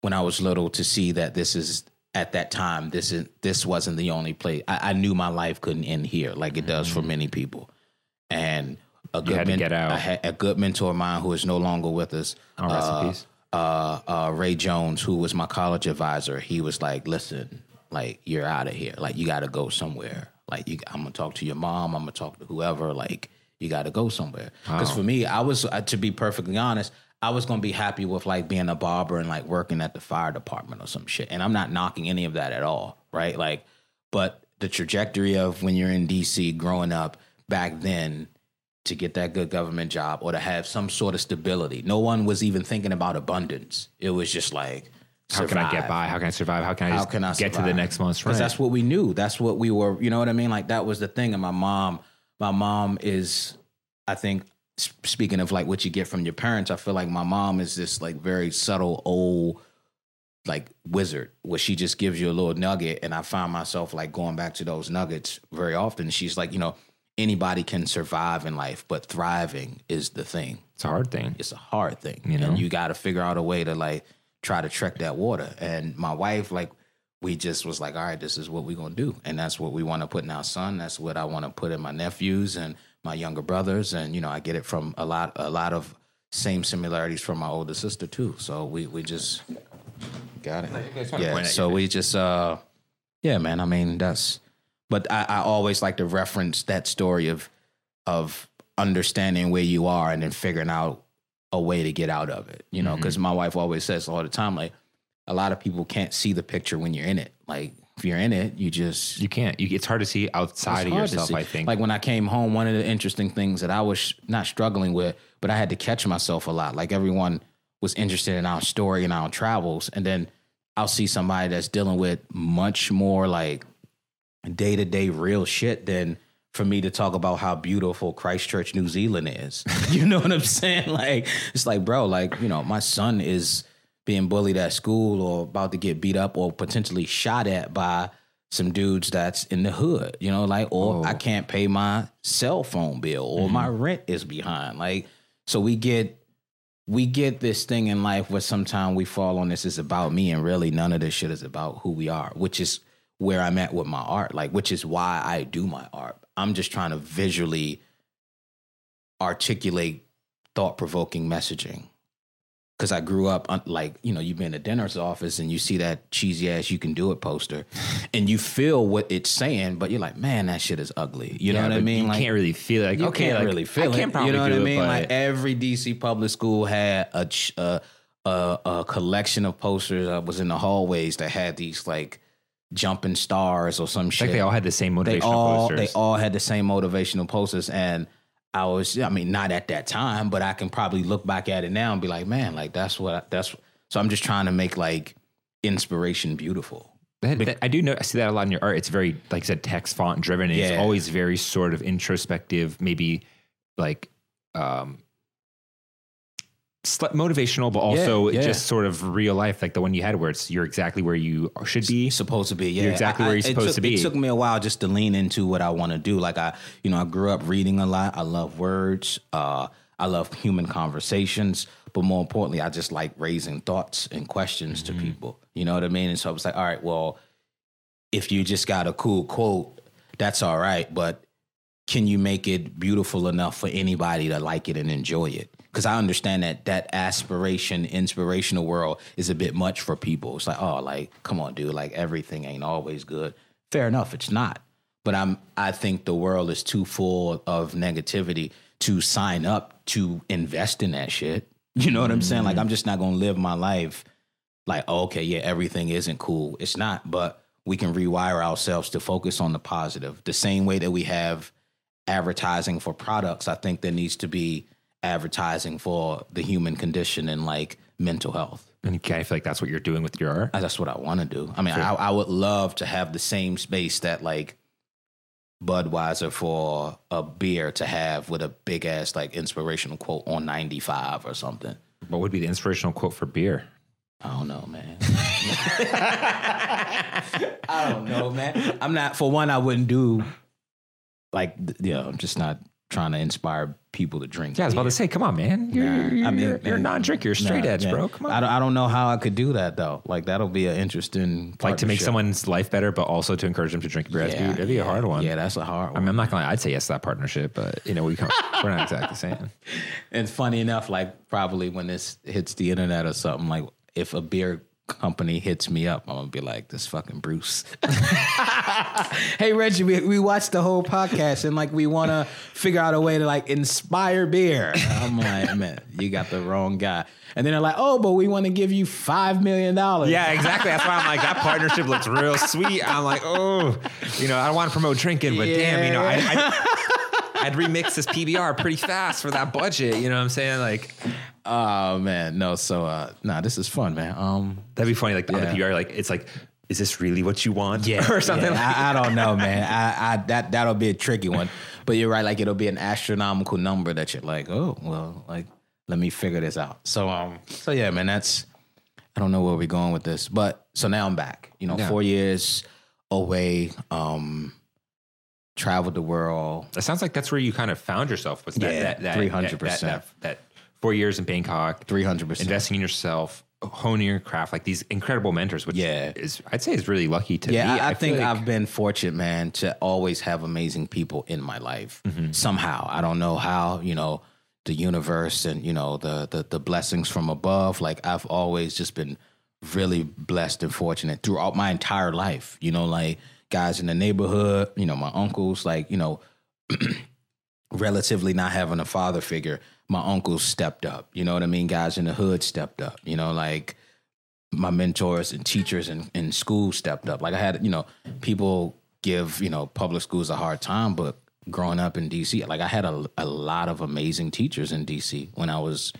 when I was little to see that this is at that time this is this wasn't the only place. I, I knew my life couldn't end here like it does for many people, and a good had to get out. I had a good mentor of mine who is no longer with us. Oh, rest in uh, peace. uh, uh, Ray Jones, who was my college advisor, he was like, "Listen, like you're out of here. Like you got to go somewhere. Like you, I'm gonna talk to your mom. I'm gonna talk to whoever. Like you got to go somewhere." Because for me, I was uh, to be perfectly honest, I was gonna be happy with like being a barber and like working at the fire department or some shit. And I'm not knocking any of that at all, right? Like, but the trajectory of when you're in DC growing up back then to get that good government job or to have some sort of stability. No one was even thinking about abundance. It was just like, How can I get by? How can I survive? How can I How can I get to the next month's Because rent? that's what we knew. That's what we were. You know what I mean? Like that was the thing. And my mom, my mom is, I think, speaking of like what you get from your parents, I feel like my mom is this like very subtle old like wizard. Where she just gives you a little nugget and i find myself like going back to those nuggets very often. She's like you know anybody can survive in life but thriving is the thing. It's a hard thing. it's a hard thing. You know? and you got to figure out a way to like try to trek that water. And my wife like we just was like all right this is what we're gonna do. And that's what we want to put in our son. That's what i want to put in my nephews. And my younger brothers and you know i get it from a lot a lot of same similarities from my older sister too. So we we just got it. Yeah so we just uh yeah man i mean that's but I, I always like to reference that story of of understanding where you are and then figuring out a way to get out of it you Mm-hmm. know because my wife always says all the time like a lot of people can't see the picture when you're in it. Like if you're in it you just You can't. You, it's hard to see outside of yourself. I think. Like when I came home, one of the interesting things that I was not struggling with, but I had to catch myself a lot. Like everyone was interested in our story and our travels, and then I'll see somebody that's dealing with much more like day to day real shit than for me to talk about how beautiful Christchurch, New Zealand is. [laughs] you know what I'm saying? Like it's like, bro, like you know, my son is being bullied at school or about to get beat up or potentially shot at by some dudes that's in the hood, you know, like, or I oh. can't pay my cell phone bill or my mm-hmm. rent is behind. Like, so we get we get this thing in life where sometimes we fall on this is about me and really none of this shit is about who we are, which is where I'm at with my art, like, which is why I do my art. I'm just trying to visually articulate thought provoking messaging because I grew up like you know you've been in a dentist's office and you see that cheesy ass you can do it poster, and you feel what it's saying, but you're like, man, that shit is ugly. You know what I mean? You like, can't really feel it. Like, you okay, can't like, really feel I it. probably You know what I mean? but- Like every DC public school had a ch- a, a a collection of posters that was in the hallways that had these like jumping stars or some shit like they all had the same motivational they all posters. they all had the same motivational posters and I was I mean not at that time but I can probably look back at it now and be like man like that's what I, that's so I'm just trying to make like inspiration beautiful That- that- I do know. I see that a lot in your art. It's very, like I said, text font driven. and It's always very sort of introspective, maybe like um, sli- motivational, but also Yeah, yeah. just sort of real life, like the one you had, where it's you're exactly where you should be. supposed to be yeah You're exactly where you're supposed took- to be. it took me a while just to lean into what I want to do like I you know I grew up reading a lot I love words uh I love human conversations but more importantly, I just like raising thoughts and questions to people. You know what I mean? And so I was like, all right, well, if you just got a cool quote, that's all right, but can you make it beautiful enough for anybody to like it and enjoy it? Because I understand that that aspiration, inspirational world is a bit much for people. It's like, oh, like, come on, dude, like everything ain't always good. Fair enough, it's not. But I'm I think the world is too full of negativity to sign up to invest in that shit. [laughs] You know what I'm saying? Like I'm mm. just not gonna live my life like, oh, okay, yeah, everything isn't cool. It's not, but we can rewire ourselves to focus on the positive. The same way that we have advertising for products, I think there needs to be advertising for the human condition and like mental health. And of feel like that's what you're doing with your art. Uh, That's what I want to do. I mean, I, I would love to have the same space that like Budweiser for a beer to have with a big ass like inspirational quote on 95 or something. What would be the inspirational quote for beer? I don't know, man. [laughs] I don't know, man. I'm not for one. I wouldn't do like you know. I'm just not trying to inspire people to drink. Yeah, I was about beer. to say, come on, man. You're, Nah, you're, I mean, you're, you're a non-drinker. You're straight Nah, edge, man. bro. Come on. I don't, I don't know how I could do that though. Like that'll be an interesting like to make someone's life better, but also to encourage them to drink beer. That'd be- that'd be a hard one. Yeah, that's a hard I one. mean, I'm not gonna lie. I'd say yes to that partnership, but you know, we come, [laughs] we're not exactly the same. And funny enough, like probably when this hits the internet or something, like if a beer company hits me up, I'm gonna be like, this fucking Bruce. [laughs] hey Reggie, we, we watched the whole podcast and like we wanna figure out a way to like inspire beer. I'm like, man, you got the wrong guy. And then they're like, oh, but we want to give you five million dollars. Yeah, exactly. That's why I'm like, that partnership looks real sweet. I'm like, oh, you know, I don't want to promote drinking, but damn, you know, I, I, I'd remix this PBR pretty fast for that budget. You know what I'm saying? Like, Oh man, no. So uh nah, this is fun, man. Um that'd be funny. Like on the Yeah. PBR, like it's like, is this really what you want? Yeah, [laughs] or something. yeah. like I, I don't know, man. [laughs] I, I that that'll be a tricky one. But you're right. Like it'll be an astronomical number that you're like, oh well, like let me figure this out. So um, so yeah, man. That's I don't know where we're going with this, but so now I'm back. You know, Yeah. four years away. Um, traveled the world. It sounds like that's where you kind of found yourself. Was that Yeah, 300%. that, that, that four years in Bangkok, Three hundred percent. investing in yourself, honing your craft, like these incredible mentors. Which Yeah. is I'd say is really lucky to. Yeah, be. I, I, think like- I've been fortunate, man, to always have amazing people in my life. Mm-hmm. Somehow, I don't know how. You know, the universe and you know the, the the blessings from above. Like I've always just been really blessed and fortunate throughout my entire life. You know, like guys in the neighborhood. You know, my uncles. Like you know, [clears throat] relatively not having a father figure, my uncles stepped up. You know what I mean? Guys in the hood stepped up. You know, like my mentors and teachers in, in school stepped up. Like I had, you know, people give, you know, public schools a hard time, but growing up in DC, like I had a, a lot of amazing teachers in DC when I was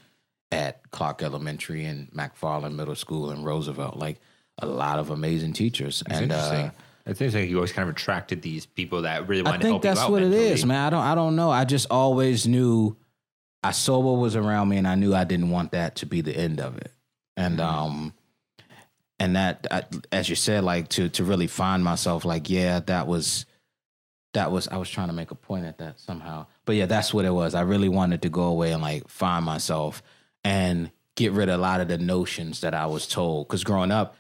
at Clark Elementary and McFarland Middle School and Roosevelt. Like a lot of amazing teachers. It's and interesting. uh it seems like you always kind of attracted these people that really I wanted to think help that's you out what it mentally. is, man. I don't I don't know. I just always knew I saw what was around me and I knew I didn't want that to be the end of it. And Mm-hmm. um and that I, as you said like to to really find myself like yeah, that was that was I was trying to make a point at that somehow. But yeah, that's what it was. I really wanted to go away and like find myself and get rid of a lot of the notions that I was told cuz growing up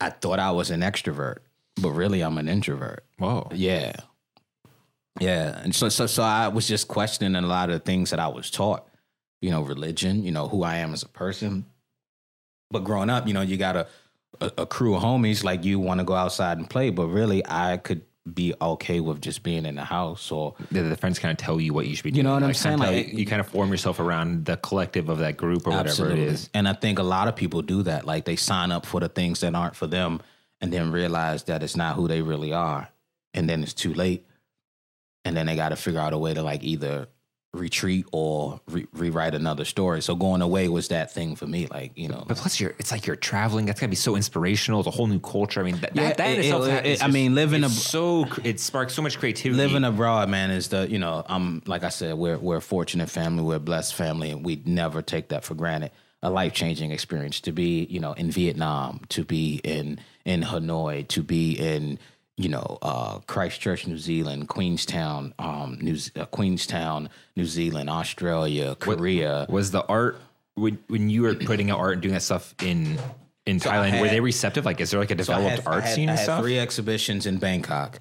I thought I was an extrovert, but really I'm an introvert. Whoa. Yeah. Yeah. And so so so I was just questioning a lot of the things that I was taught. You know, religion, you know, who I am as a person. But growing up, you know, you got a a, a crew of homies like you want to go outside and play, but really I could be okay with just being in the house or The, the friends kind of tell you what you should be doing. You know what I'm Like, kind of saying? Like- you, you kind of form yourself around the collective of that group or whatever it is. And I think a lot of people do that. Like they sign up for the things that aren't for them and then realize that it's not who they really are. And then it's too late. And then they got to figure out a way to like either retreat or re- rewrite another story. So going away was that thing for me. Like, you know. But plus, you're it's like you're traveling. That's gonna be so inspirational. It's a whole new culture. I mean, that, Yeah, that, that it- itself. it- is I mean, living ab- so it sparks so much creativity. Living abroad, man, is the you know I'm like I said, we're we're a fortunate family, we're a blessed family, and we never take that for granted. A life changing experience to be you know in Vietnam, to be in in Hanoi, to be in you know uh, Christchurch, New Zealand, Queenstown, um, New uh, Queenstown, New Zealand, Australia, Korea. was the art when when you were putting out art and doing that stuff in in I Thailand, were they receptive? Like, is there like a So developed had- I art had- scene I and had stuff? Three exhibitions in Bangkok,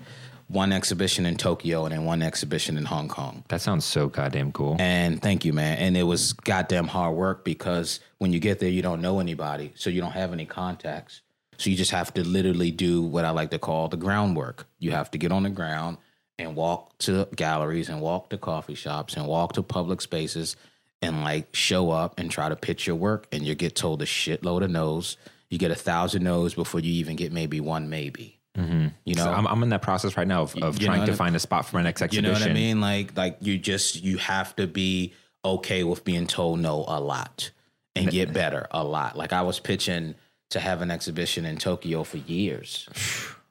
one exhibition in Tokyo, and then one exhibition in Hong Kong. That sounds so goddamn cool. And thank you, man. And it was goddamn hard work because when you get there, you don't know anybody, so you don't have any contacts. So you just have to literally do what I like to call the groundwork. You have to get on the ground and walk to galleries and walk to coffee shops and walk to public spaces and like show up and try to pitch your work. And you get told a shitload of no's. You get a thousand no's before you even get maybe one maybe. Mm-hmm. You know, So I'm, I'm in that process right now of, of you trying to find a spot for my next exhibition. you know what I mean? Like like you just you have to be okay with being told no a lot and get better a lot. Like I was pitching to have an exhibition in Tokyo for years.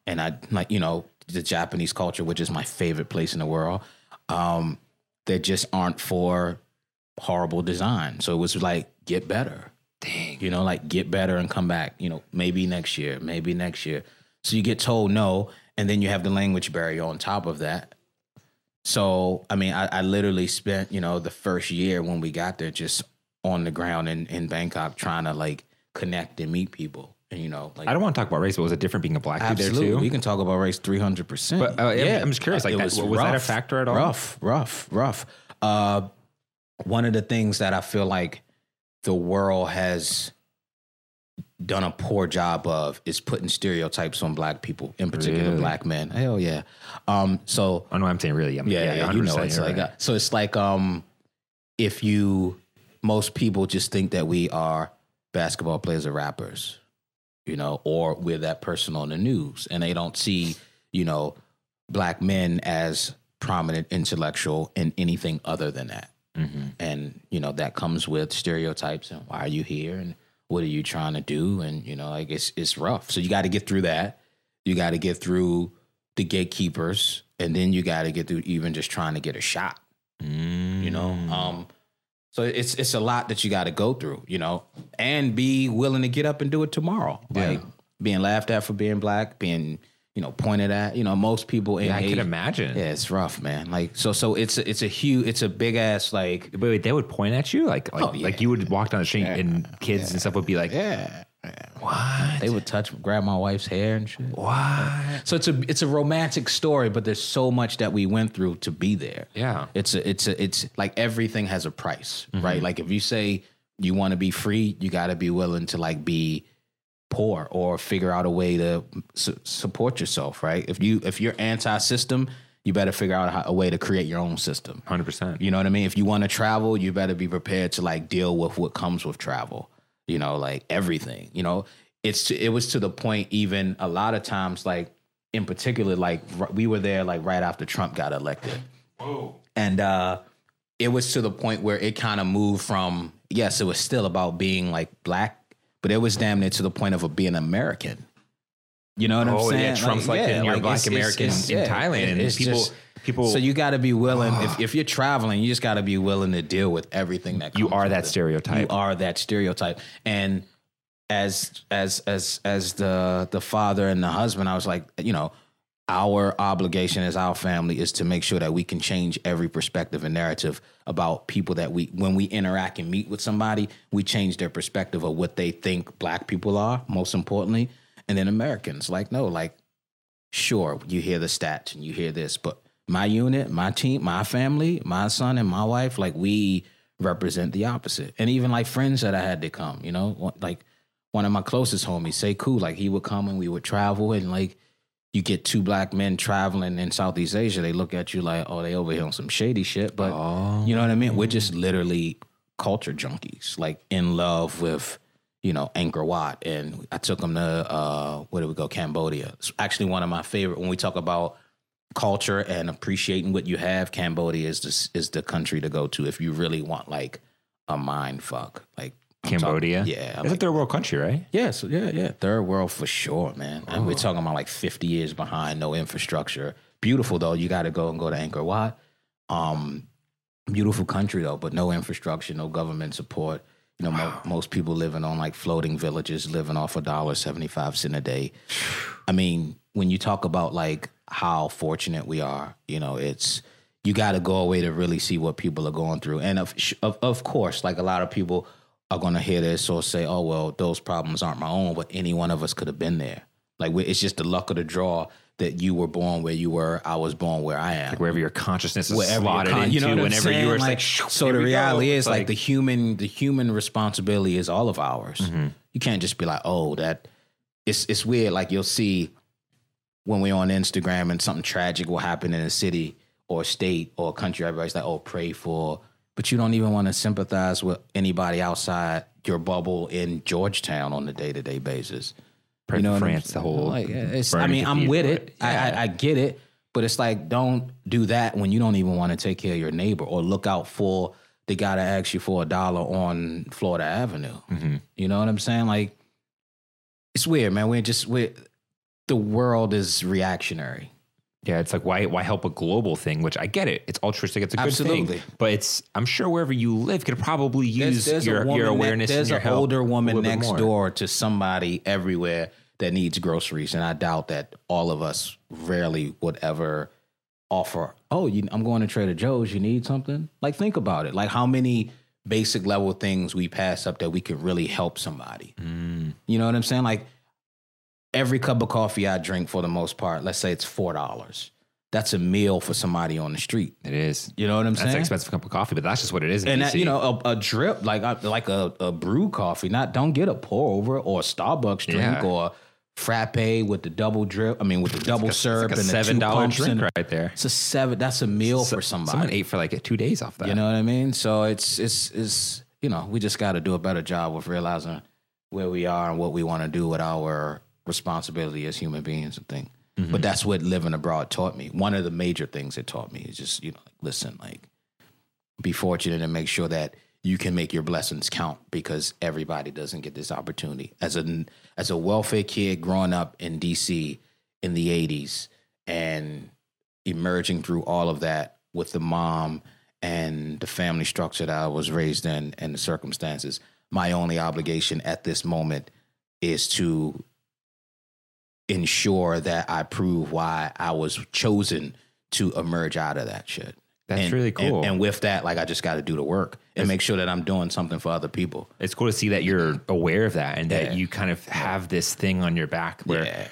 And I like, you know, the Japanese culture, which is my favorite place in the world, um, they just aren't for horrible design. So it was like, get better. Dang. You know, like get better and come back, you know, maybe next year, maybe next year. So you get told no, and then you have the language barrier on top of that. So, I mean, I, I literally spent, you know, the first year when we got there just on the ground in, in Bangkok trying to like connect and meet people. And, you know, like I don't want to talk about race, but was it different being a black dude there too? we can talk about race 300%. But, uh, I'm- I'm just curious, like, that- was, was that a factor at all? Rough, rough, rough. Uh, one of the things that I feel like the world has done a poor job of is putting stereotypes on black people, in particular Really? black men. Hell yeah. Um, so I know I'm saying really. I'm, yeah, yeah, yeah, yeah, you know it's like right. uh, so it's like um if you most people just think that we are basketball players or rappers, you know, or we're that person on the news and they don't see, you know, black men as prominent intellectual in anything other than that. Mm-hmm. And, you know, that comes with stereotypes and why are you here and what are you trying to do? And, you know, like it's it's rough. So you got to get through that. You got to get through the gatekeepers, and then you got to get through even just trying to get a shot. You know, Mm. um, so it's it's a lot that you got to go through. You know, and be willing to get up and do it tomorrow. Like being laughed at for being black, being you know pointed at. You know, most people in Yeah, I Asia- can imagine. Yeah, it's rough, man. Like so, so it's a, it's a huge, it's a big ass like Wait, wait, they would point at you like like, Oh, yeah. like you would walk down the street and kids and stuff would be like, yeah. What? They would touch, grab my wife's hair and shit. what? So it's a it's a romantic story, but there's so much that we went through to be there. Yeah. It's a it's a it's like everything has a price, mm-hmm. right? Like if you say you want to be free, you got to be willing to like be poor or figure out a way to su- support yourself, right? If you if you're anti-system, you better figure out how, a way to create your own system. Hundred percent. You know what I mean? If you want to travel, you better be prepared to like deal with what comes with travel. You know, like everything. You know, it's to, it was to the point even a lot of times like in particular like r- we were there like right after Trump got elected. And uh it was to the point where it kind of moved from yes, it was still about being like black, but it was damn near to the point of a being American. You know what I'm Oh saying? yeah, Trump's like, yeah, and you're like, black it's- it's- American it's- in yeah, Thailand, and people just- people. so you got to be willing. if, [sighs] if you're traveling, you just got to be willing to deal with everything that you are that it. stereotype. You are that stereotype. And as as as as the the father and the husband, I was like, you know, our obligation as our family is to make sure that we can change every perspective and narrative about people that we when we interact and meet with somebody, we change their perspective of what they think black people are, most importantly. And then Americans, like, no, like sure, you hear the stats and you hear this, but my unit, my team, my family, my son and my wife, like we represent the opposite. And even like friends that I had to come, you know, like one of my closest homies, say cool, like he would come and we would travel and like you get two black men traveling in Southeast Asia, they look at you like, oh, they over here on some shady shit. But Oh. you know what I mean? We're just literally culture junkies, like in love with, you know, Angkor Wat. And I took them to, uh, where did we go? Cambodia. It's actually one of my favorite, when we talk about culture and appreciating what you have, Cambodia is the, is the country to go to if you really want like a mind fuck. Like I'm talking- Cambodia. yeah. It's a like, third world country, right? yeah, so yeah, yeah. Third world for sure, man. And Oh. we're talking about like 50 years behind, no infrastructure. Beautiful though. You got to go and go to Angkor Wat. Um, beautiful country though, but no infrastructure, no government support. You know, mo- most people living on like floating villages, living off a dollar seventy five cent a day. I mean, when you talk about like how fortunate we are, you know, it's you got to go away to really see what people are going through. And of, of of course, like a lot of people, are going to hear this or say, "Oh well, those problems aren't my own," but any one of us could have been there. Like it's just the luck of the draw that you were born where you were. I was born where I am. Like wherever your consciousness is Wherever slotted con- into, you know whenever saying? you were like, like, so the we go. reality is It's like, the human the human responsibility is all of ours. Mm-hmm. You can't just be like, oh, that it's it's weird. Like you'll see when we're on Instagram and something tragic will happen in a city or state or a country, everybody's like, oh, pray for. But you don't even want to sympathize with anybody outside your bubble in Georgetown on a day to day basis. Pray you know for what I'm France, the whole Like, I mean, I'm with it. I, I, I get it. But it's like, don't do that when you don't even want to take care of your neighbor or look out for the guy to ask you for a dollar on Florida Avenue. Mm-hmm. You know what I'm saying? Like, it's weird, man. We're just, we're, the world is reactionary. Yeah, it's like why why help a global thing? Which I get it. It's altruistic. It's a good Absolutely. thing. But it's I'm sure wherever you live could probably use your, your ne- awareness there's and your an older woman next more. door to somebody everywhere that needs groceries, and I doubt that all of us rarely would ever offer. Oh, you, I'm going to Trader Joe's. You need something? Like think about it. Like how many basic level things we pass up that we could really help somebody. Mm. You know what I'm saying? Like every cup of coffee I drink, for the most part, let's say it's four dollars. That's a meal for somebody on the street. It is. You know what I'm That's saying? an expensive cup of coffee, but that's just what it is. And that, you know a, a drip like a, like a, a brew coffee not don't get a pour over or a starbucks drink Yeah. or frappe with the double drip i mean with the double It's syrup like a and the seven dollar drink and- right there. it's a seven that's a meal for somebody Someone ate for like two days off that. you know what i mean so it's it's it's you know we just got to do a better job of realizing where we are and what we want to do with our responsibility as human beings and things mm-hmm. but that's what living abroad taught me. One of the major things it taught me is just you know like, listen like be fortunate and make sure that you can make your blessings count because everybody doesn't get this opportunity. As a as a welfare kid growing up in DC in the 80s and emerging through all of that with the mom and the family structure that I was raised in and the circumstances, my only obligation at this moment is to ensure that I prove why I was chosen to emerge out of that shit. That's And- really cool. And, with that, like I just got to do the work and make sure that I'm doing something for other people. it's cool to see that you're aware of that and that Yeah. you kind of have this thing on your back where Yeah.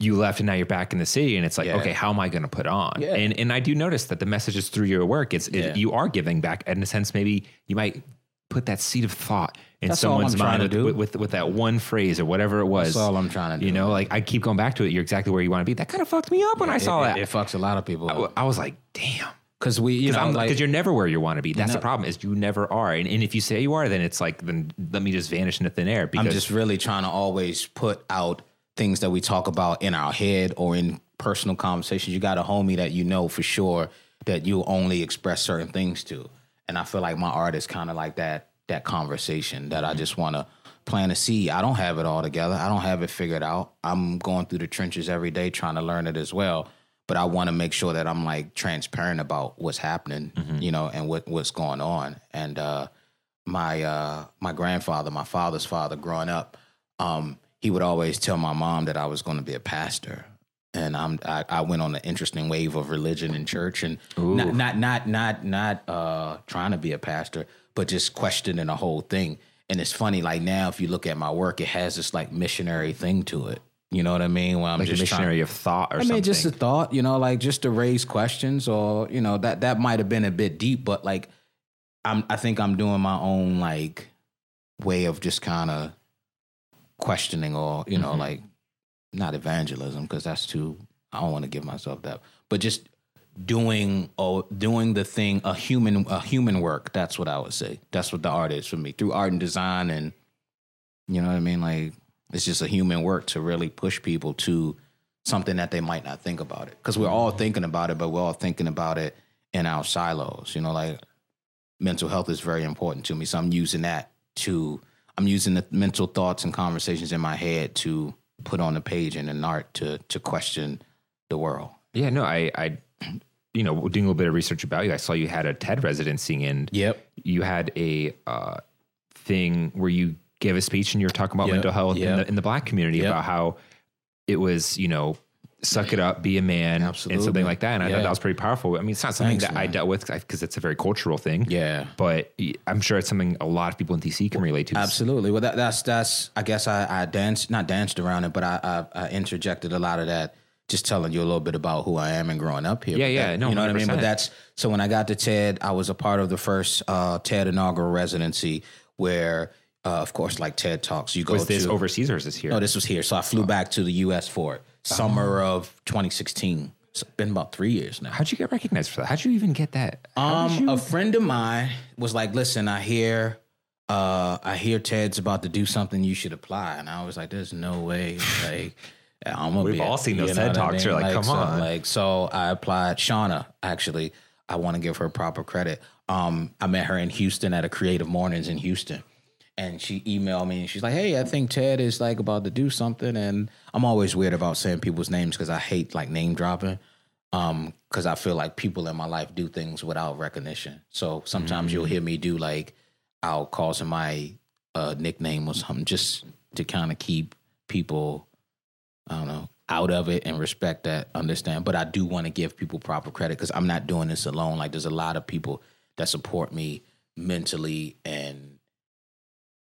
you left and now you're back in the city and it's like Yeah. okay how am i going to put on and and i do notice that the messages through your work it's it- you are giving back and in a sense maybe you might put that seed of thought in That's all someone's I'm trying mind to with, do. with with that one phrase or whatever it was That's all I'm trying to do. you know like i keep going back to it you're exactly where you want to be that kind of fucked me up when i saw it, that It, fucks a lot of people I, I was like damn because we, you because know, I'm like because you're never where you want to be. That's the problem is you never are. And, and if you say you are, then it's like then let me just vanish into thin air. Because I'm just really trying to always put out things that we talk about in our head or in personal conversations. You got a homie that you know for sure that you only express certain things to, and I feel like my art is kind of like that that conversation that I just want to plant a seed. I don't have it all together. I don't have it figured out. I'm going through the trenches every day trying to learn it as well. But I want to make sure that I'm like transparent about what's happening, you know, and what what's going on. And uh, my uh, my grandfather, my father's father, growing up, um, he would always tell my mom that I was going to be a pastor. And I'm I, I went on an interesting wave of religion and church, and not not not not not uh, trying to be a pastor, but just questioning the whole thing. And it's funny, like now, if you look at my work, it has this like missionary thing to it. You know what I mean? When I'm like a just trying- missionary of thought or I mean, just a thought, you know, like just to raise questions, or you know, that that might have been a bit deep, but like, I'm I think I'm doing my own like way of just kind of questioning, or you know, Mhm. like not evangelism because that's too. I don't want to give myself that, but just doing or doing the thing a human a human work. That's what I would say. That's what the art is for me through art and design, and you know what I mean. Like it's just a human work to really push people to something that they might not think about it because we're all thinking about it, but we're all thinking about it in our silos. You know, like mental health is very important to me, so I'm using that to. I'm using the mental thoughts and conversations in my head to put on the page and an art to to question the world. yeah, no, I, I, you know, doing a little bit of research about you, I saw you had a TED residency and Yep. you had a uh, thing where you gave a speech and you were talking about Yep, mental health in, the, in the black community Yep. about how it was, you know, suck it up, be a man, and something like that. And I thought that was pretty powerful. I mean, it's not something Thanks, that I man. dealt with because it's a very cultural thing. Yeah. But I'm sure it's something a lot of people in DC can relate to. Absolutely. Well, that, that's that's. I guess I, I danced, not danced around it, but I, I I interjected a lot of that, just telling you a little bit about who I am and growing up here. Yeah, yeah, that- no, you know what I mean. But that's so when I got to TED, I was a part of the first uh, TED inaugural residency, where uh, of course, like TED Talks, you go Was this to. overseas or is this here? no, this was here, so I flew back to the U.S. for it, summer Oh. of 2016. It's been about three years now. How'd you get recognized for that? How'd you even get that? How Um, you- a friend of mine was like, "Listen, I hear, uh, I hear Ted's about to do something. You should apply." And I was like, "There's no way." Like, I'm gonna We've be. all seen those TED what I Talks. mean? You're like, come so, on. Like, so I applied. Shauna, actually, I want to give her proper credit. Um, I met her in Houston at a Creative Mornings in Houston. And she emailed me and she's like, "Hey, I think Ted is like about to do something." And I'm always weird about saying people's names because I hate like name dropping um because i feel like people in my life do things without recognition so sometimes you'll hear me do like i'll call somebody a nickname or something just to kind of keep people i don't know out of it and respect that understand but i do want to give people proper credit because i'm not doing this alone like there's a lot of people that support me mentally and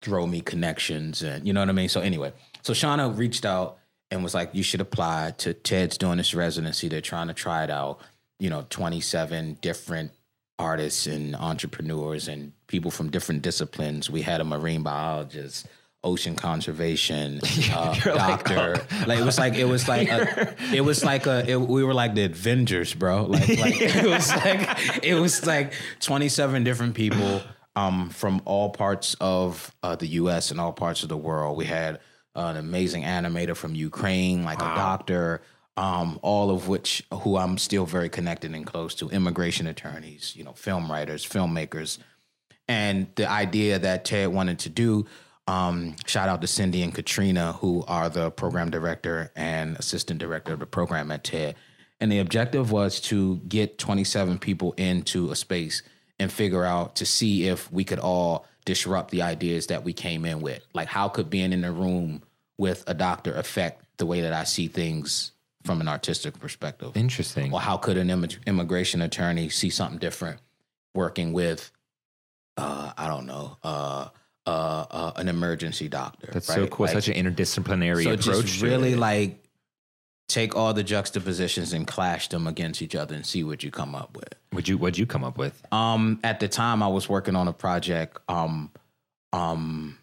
throw me connections and you know what I mean? So anyway, so Shauna reached out and was like, you should apply to Ted's doing this residency. They're trying to try it out. You know, 27 different artists and entrepreneurs and people from different disciplines. We had a marine biologist, ocean conservation, [laughs] uh, You're like, doctor. Like, it was like it was like a, it was like a it, we were like the Avengers, bro. Like like [laughs] it was like it was like 27 different people um from all parts of uh, the US and all parts of the world. We had an amazing animator from Ukraine, like a doctor, um, all of which who I'm still very connected and close to, immigration attorneys, you know, film writers, filmmakers. And the idea that Ted wanted to do, um, shout out to Cindy and Katrina, who are the program director and assistant director of the program at TED. And the objective was to get 27 people into a space and figure out to see if we could all disrupt the ideas that we came in with. Like, how could being in a room with a doctor affect the way that I see things from an artistic perspective? Interesting. Or how could an immig- immigration attorney see something different working with, uh, I don't know, uh, uh, uh, an emergency doctor? That's so cool. Like, Such an interdisciplinary so approach. just really like take all the juxtapositions and clash them against each other and see what you come up with. Would you what'd you come up with? Um, at the time, I was working on a project. Um, um,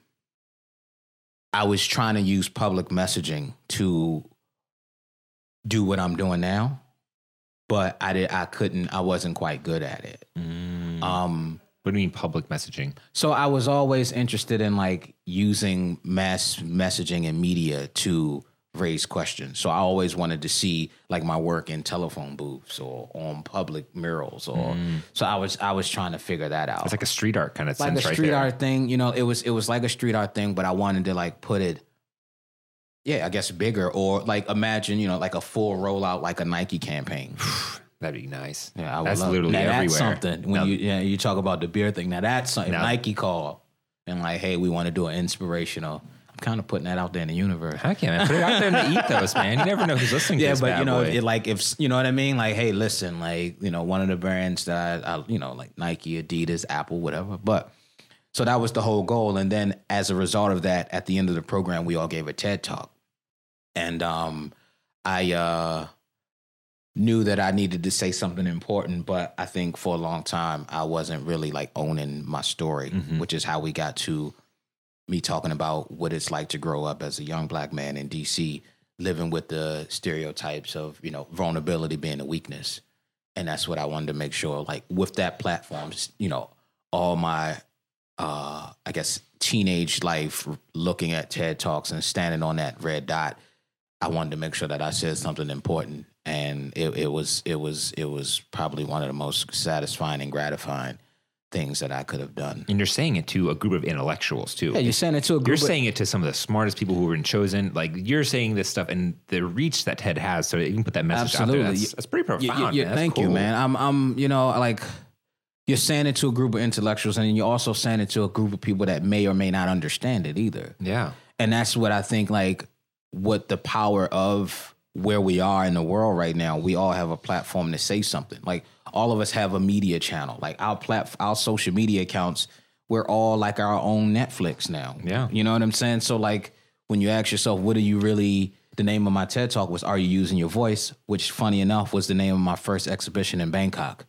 I was trying to use public messaging to do what I'm doing now, but I did. I couldn't. I wasn't quite good at it. Um, What do you mean public messaging? so I was always interested in like using mass messaging and media to raise questions. So I always wanted to see like my work in telephone booths or on public murals or mm. so I was I was trying to figure that out. It's like a street art kind of like sense a street there. art thing, you know, it was it was like a street art thing, but I wanted to like put it yeah, I guess bigger or like imagine, you know, like a full rollout like a Nike campaign. [sighs] [sighs] That'd be nice. Yeah, I would that's love, literally now everywhere. That's something when Now- you yeah, you talk about the beer thing. Now that's something. Now- Nike call and like, hey, we want to do an inspirational. I'm kind of putting that out there in the universe. I can't Put it out there in the ethos, man. You never know who's listening to Yeah, but you know, it, like if you know what I mean, like, hey, listen, like you know, one of the brands that I, I, you know, like Nike, Adidas, Apple, whatever. But so that was the whole goal, and then as a result of that, at the end of the program, we all gave a TED talk, and um, I uh knew that I needed to say something important, but I think for a long time I wasn't really like owning my story, which is how we got to me talking about what it's like to grow up as a young black man in DC, living with the stereotypes of, you know, vulnerability being a weakness. And that's what I wanted to make sure, like with that platform, you know, all my uh I guess teenage life looking at TED Talks and standing on that red dot, I wanted to make sure that I said something important. And it, it was it was it was probably one of the most satisfying and gratifying things that I could have done. and you're saying it to a group of intellectuals too. Yeah, you're saying it to a group You're of- saying it to some of the smartest people who were in chosen. Like you're saying this stuff and the reach that TED has, so you can put that message out Absolutely. there. That's, that's pretty Yeah, profound. yeah, man. That's thank you, man. I'm, I'm, you know, like you're saying it to a group of intellectuals, and you're also saying it to a group of people that may or may not understand it either. Yeah. And that's what I think, like, what the power of where we are in the world right now, we all have a platform to say something. Like all of us have a media channel. Like our plat, our social media accounts, we're all like our own Netflix now. Yeah. you know what I'm saying. So like when you ask yourself, what are you really? The name of my TED talk was "Are you using your voice?" Which, funny enough, was the name of my first exhibition in Bangkok.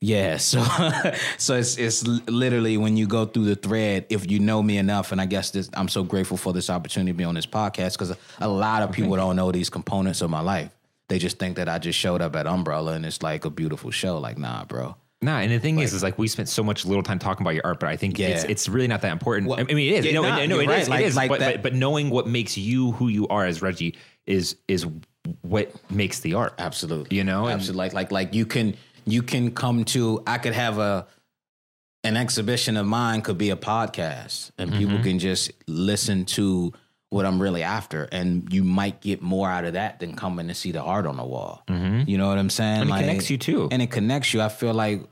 Yeah, [laughs] so so it's it's literally when you go through the thread, if you know me enough, and I guess this, I'm so grateful for this opportunity to be on this podcast because a lot of people don't know these components of my life. They just think that I just showed up at Umbrella and it's like a beautiful show. Like, nah, bro. Nah, and the thing is, is like we spent so much little time talking about your art, but I think it's Yeah. it's really not that important. Well, I mean, it is. yeah, no, nah, no, it right. is. Like- it is. like but, that- but but knowing what makes you who you are as Reggie is is what makes the art. Absolutely. You know, and- absolutely. Like like like you can you can come to. I could have a an exhibition of mine could be a podcast, and Mm-hmm. people can just listen to what I'm really after, and you might get more out of that than coming to see the art on the wall. You know what I'm saying? Mm-hmm. And it connects you too. and it connects you. I feel like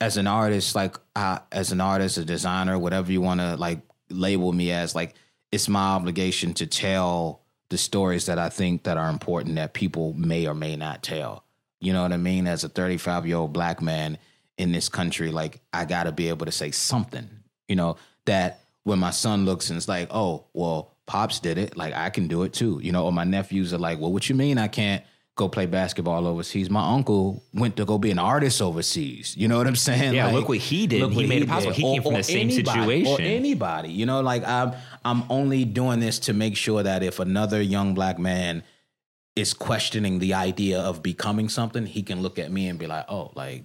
as an artist, like as an artist, a designer, whatever you want to like label me as, like it's my obligation to tell the stories that I think that are important that people may or may not tell. You know what I mean? As a 35 year old black man in this country, like I got to be able to say something. You know that when my son looks and it's like, oh, well, pops did it, like I can do it too. You know, or my nephews are like, well, what you mean I can't? go play basketball overseas. My uncle went to go be an artist overseas. You know what I'm saying? Yeah, Like, look what he did. look He made it possible. did. He came from the same anybody, situation. Or anybody. You know, like I'm I'm only doing this to make sure that if another young black man is questioning the idea of becoming something, he can look at me and be like, oh, like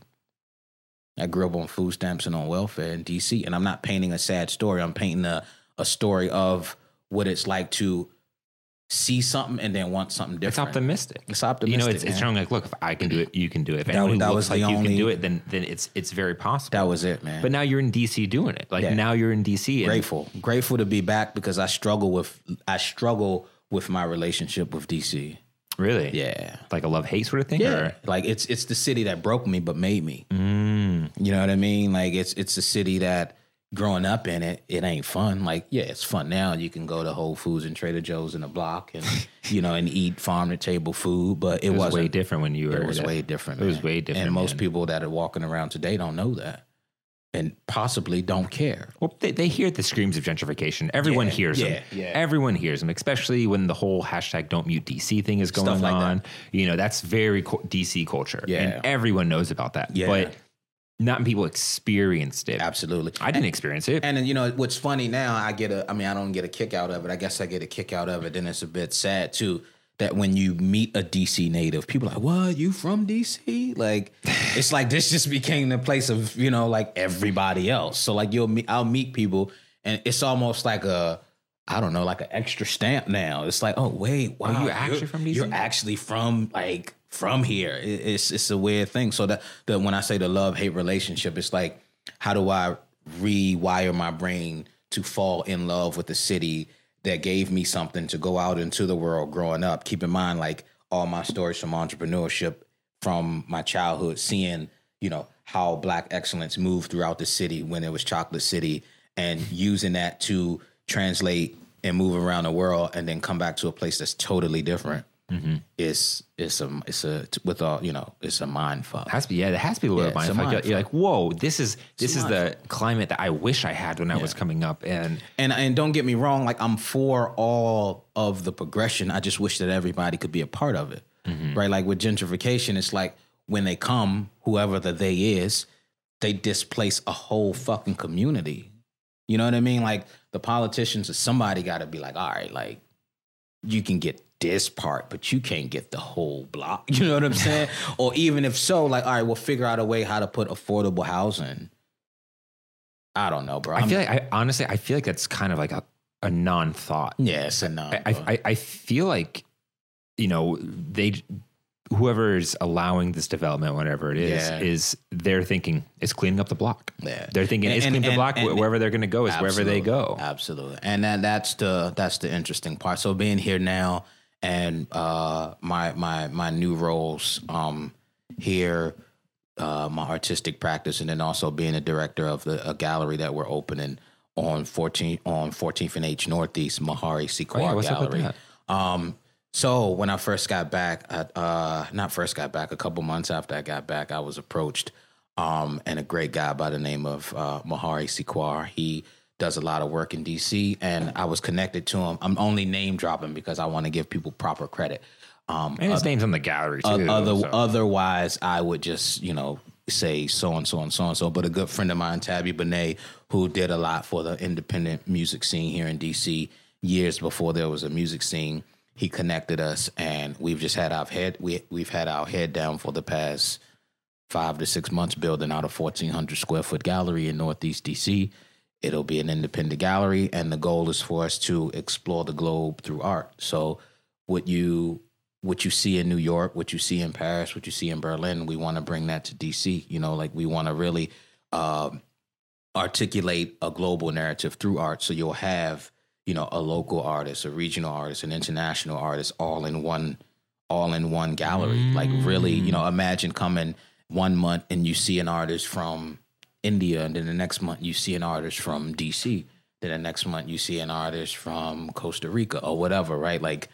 I grew up on food stamps and on welfare in DC. And I'm not painting a sad story. I'm painting a, a story of what it's like to see something and then want something different. It's optimistic. It's optimistic. You know, optimistic, it's, it's showing like, look, if I can do it, you can do it. If That anyone was- that looks was like the you can do it, then then it's it's very possible. That was it, man. but now you're in DC doing it. Like Yeah. now you're in DC. And grateful, grateful to be back because I struggle with I struggle with my relationship with DC. Really? Yeah, Like a love hate sort of thing. Or? like it's it's the city that broke me but made me. Mm. You know what I mean? Like it's it's a city that growing up in it, it ain't fun. Like yeah, it's fun now. You can go to Whole Foods and Trader Joe's in the block and [laughs] you know and eat farm to table food, but it, It was way different when you were. It was way different. It was way different, and most people that are walking around today don't know that, and possibly don't care. Well, they, they hear the screams of gentrification. Everyone Yeah, hears them. yeah, yeah. Everyone hears them, especially when the whole hashtag Don't Mute DC thing is going like on. that. You know, that's very co- DC culture. Yeah. and everyone knows about that. Yeah. but not many people experienced it. Absolutely, I didn't experience it. And you know what's funny now? I get a. I mean, I don't get a kick out of it. I guess I get a kick out of it. Then it's a bit sad too that when you meet a DC native, people are like, "What? You from DC?" Like, [sighs] it's like this just became the place of you know like everybody else. So like you'll meet, I'll meet people, and it's almost like a. I don't know, like an extra stamp now. It's like, oh wait, wow, oh, you're actually from DC? You're actually from like from here. It- It's it's a weird thing. So that that when I say the love hate relationship, it's like, how do I rewire my brain to fall in love with the city that gave me something to go out into the world growing up? Keep in mind, like all my stories from entrepreneurship from my childhood, seeing you know how black excellence moved throughout the city when it was Chocolate City, and using that to translate and move around the world, and then come back to a place that's totally different. Mm-hmm. It's it's a it's a with all you know it's a mind fuck. has to be, yeah, it has to be a little Yeah, bit it's mind a fuck. mind You're like, whoa, this is this a is mind the climate that I wish I had when I was coming up, and And and don't get me wrong, like I'm for all of the progression. I just wish that everybody could be a part of it. Mm-hmm. Right? Like with gentrification, it's like when they come, whoever the they is, they displace a whole fucking community. You know what I mean? Like the politicians or somebody gotta be like, all right, like you can get this part, but you can't get the whole block. [laughs] You know what I'm saying? [laughs] or even if so, like, all right, we'll figure out a way how to put affordable housing. I don't know, bro. I I'm- feel like I honestly I feel like that's kind of like a, a non thought. Yeah, it's a no. I, I I feel like you know they whoever is allowing this development, whatever it is, Yeah. is they're thinking it's cleaning up the block. Yeah. They're thinking And- it's cleaning up the block. and- wherever they're going to go is wherever they go. Absolutely, and that that's the that's the interesting part. So being here now, and uh, my my my new roles um, here, uh, my artistic practice, and then also being a director of the a gallery that we're opening on 14 on 14th and H Northeast Mahari Sequoia Oh, yeah, what's up with Gallery. Um, So when I first got back, uh, uh, not first got back, a couple months after I got back, I was approached, um, and a great guy by the name of uh, Mahari Sikwar. He does a lot of work in DC, and I was connected to him. I'm only name dropping because I want to give people proper credit. Um, And his name's on the gallery too. o- other, so- Otherwise, I would just, you know, say so and so and so and so. But a good friend of mine, Tabby Benet, who did a lot for the independent music scene here in DC years before there was a music scene, he connected us, and we've just had our head we we've had our head down for the past five to six months building out a fourteen hundred square foot gallery in Northeast DC. It'll be an independent gallery, and the goal is for us to explore the globe through art. So, what you what you see in New York, what you see in Paris, what you see in Berlin, we want to bring that to DC. You know, like we want to really um, articulate a global narrative through art. So you'll have you know a local artist, a regional artist, an international artist, all in one all in one gallery. Like really, you know, imagine coming one month and you see an artist from India, and then the next month you see an artist from DC. Then the next month you see an artist from Costa Rica or whatever, right? Like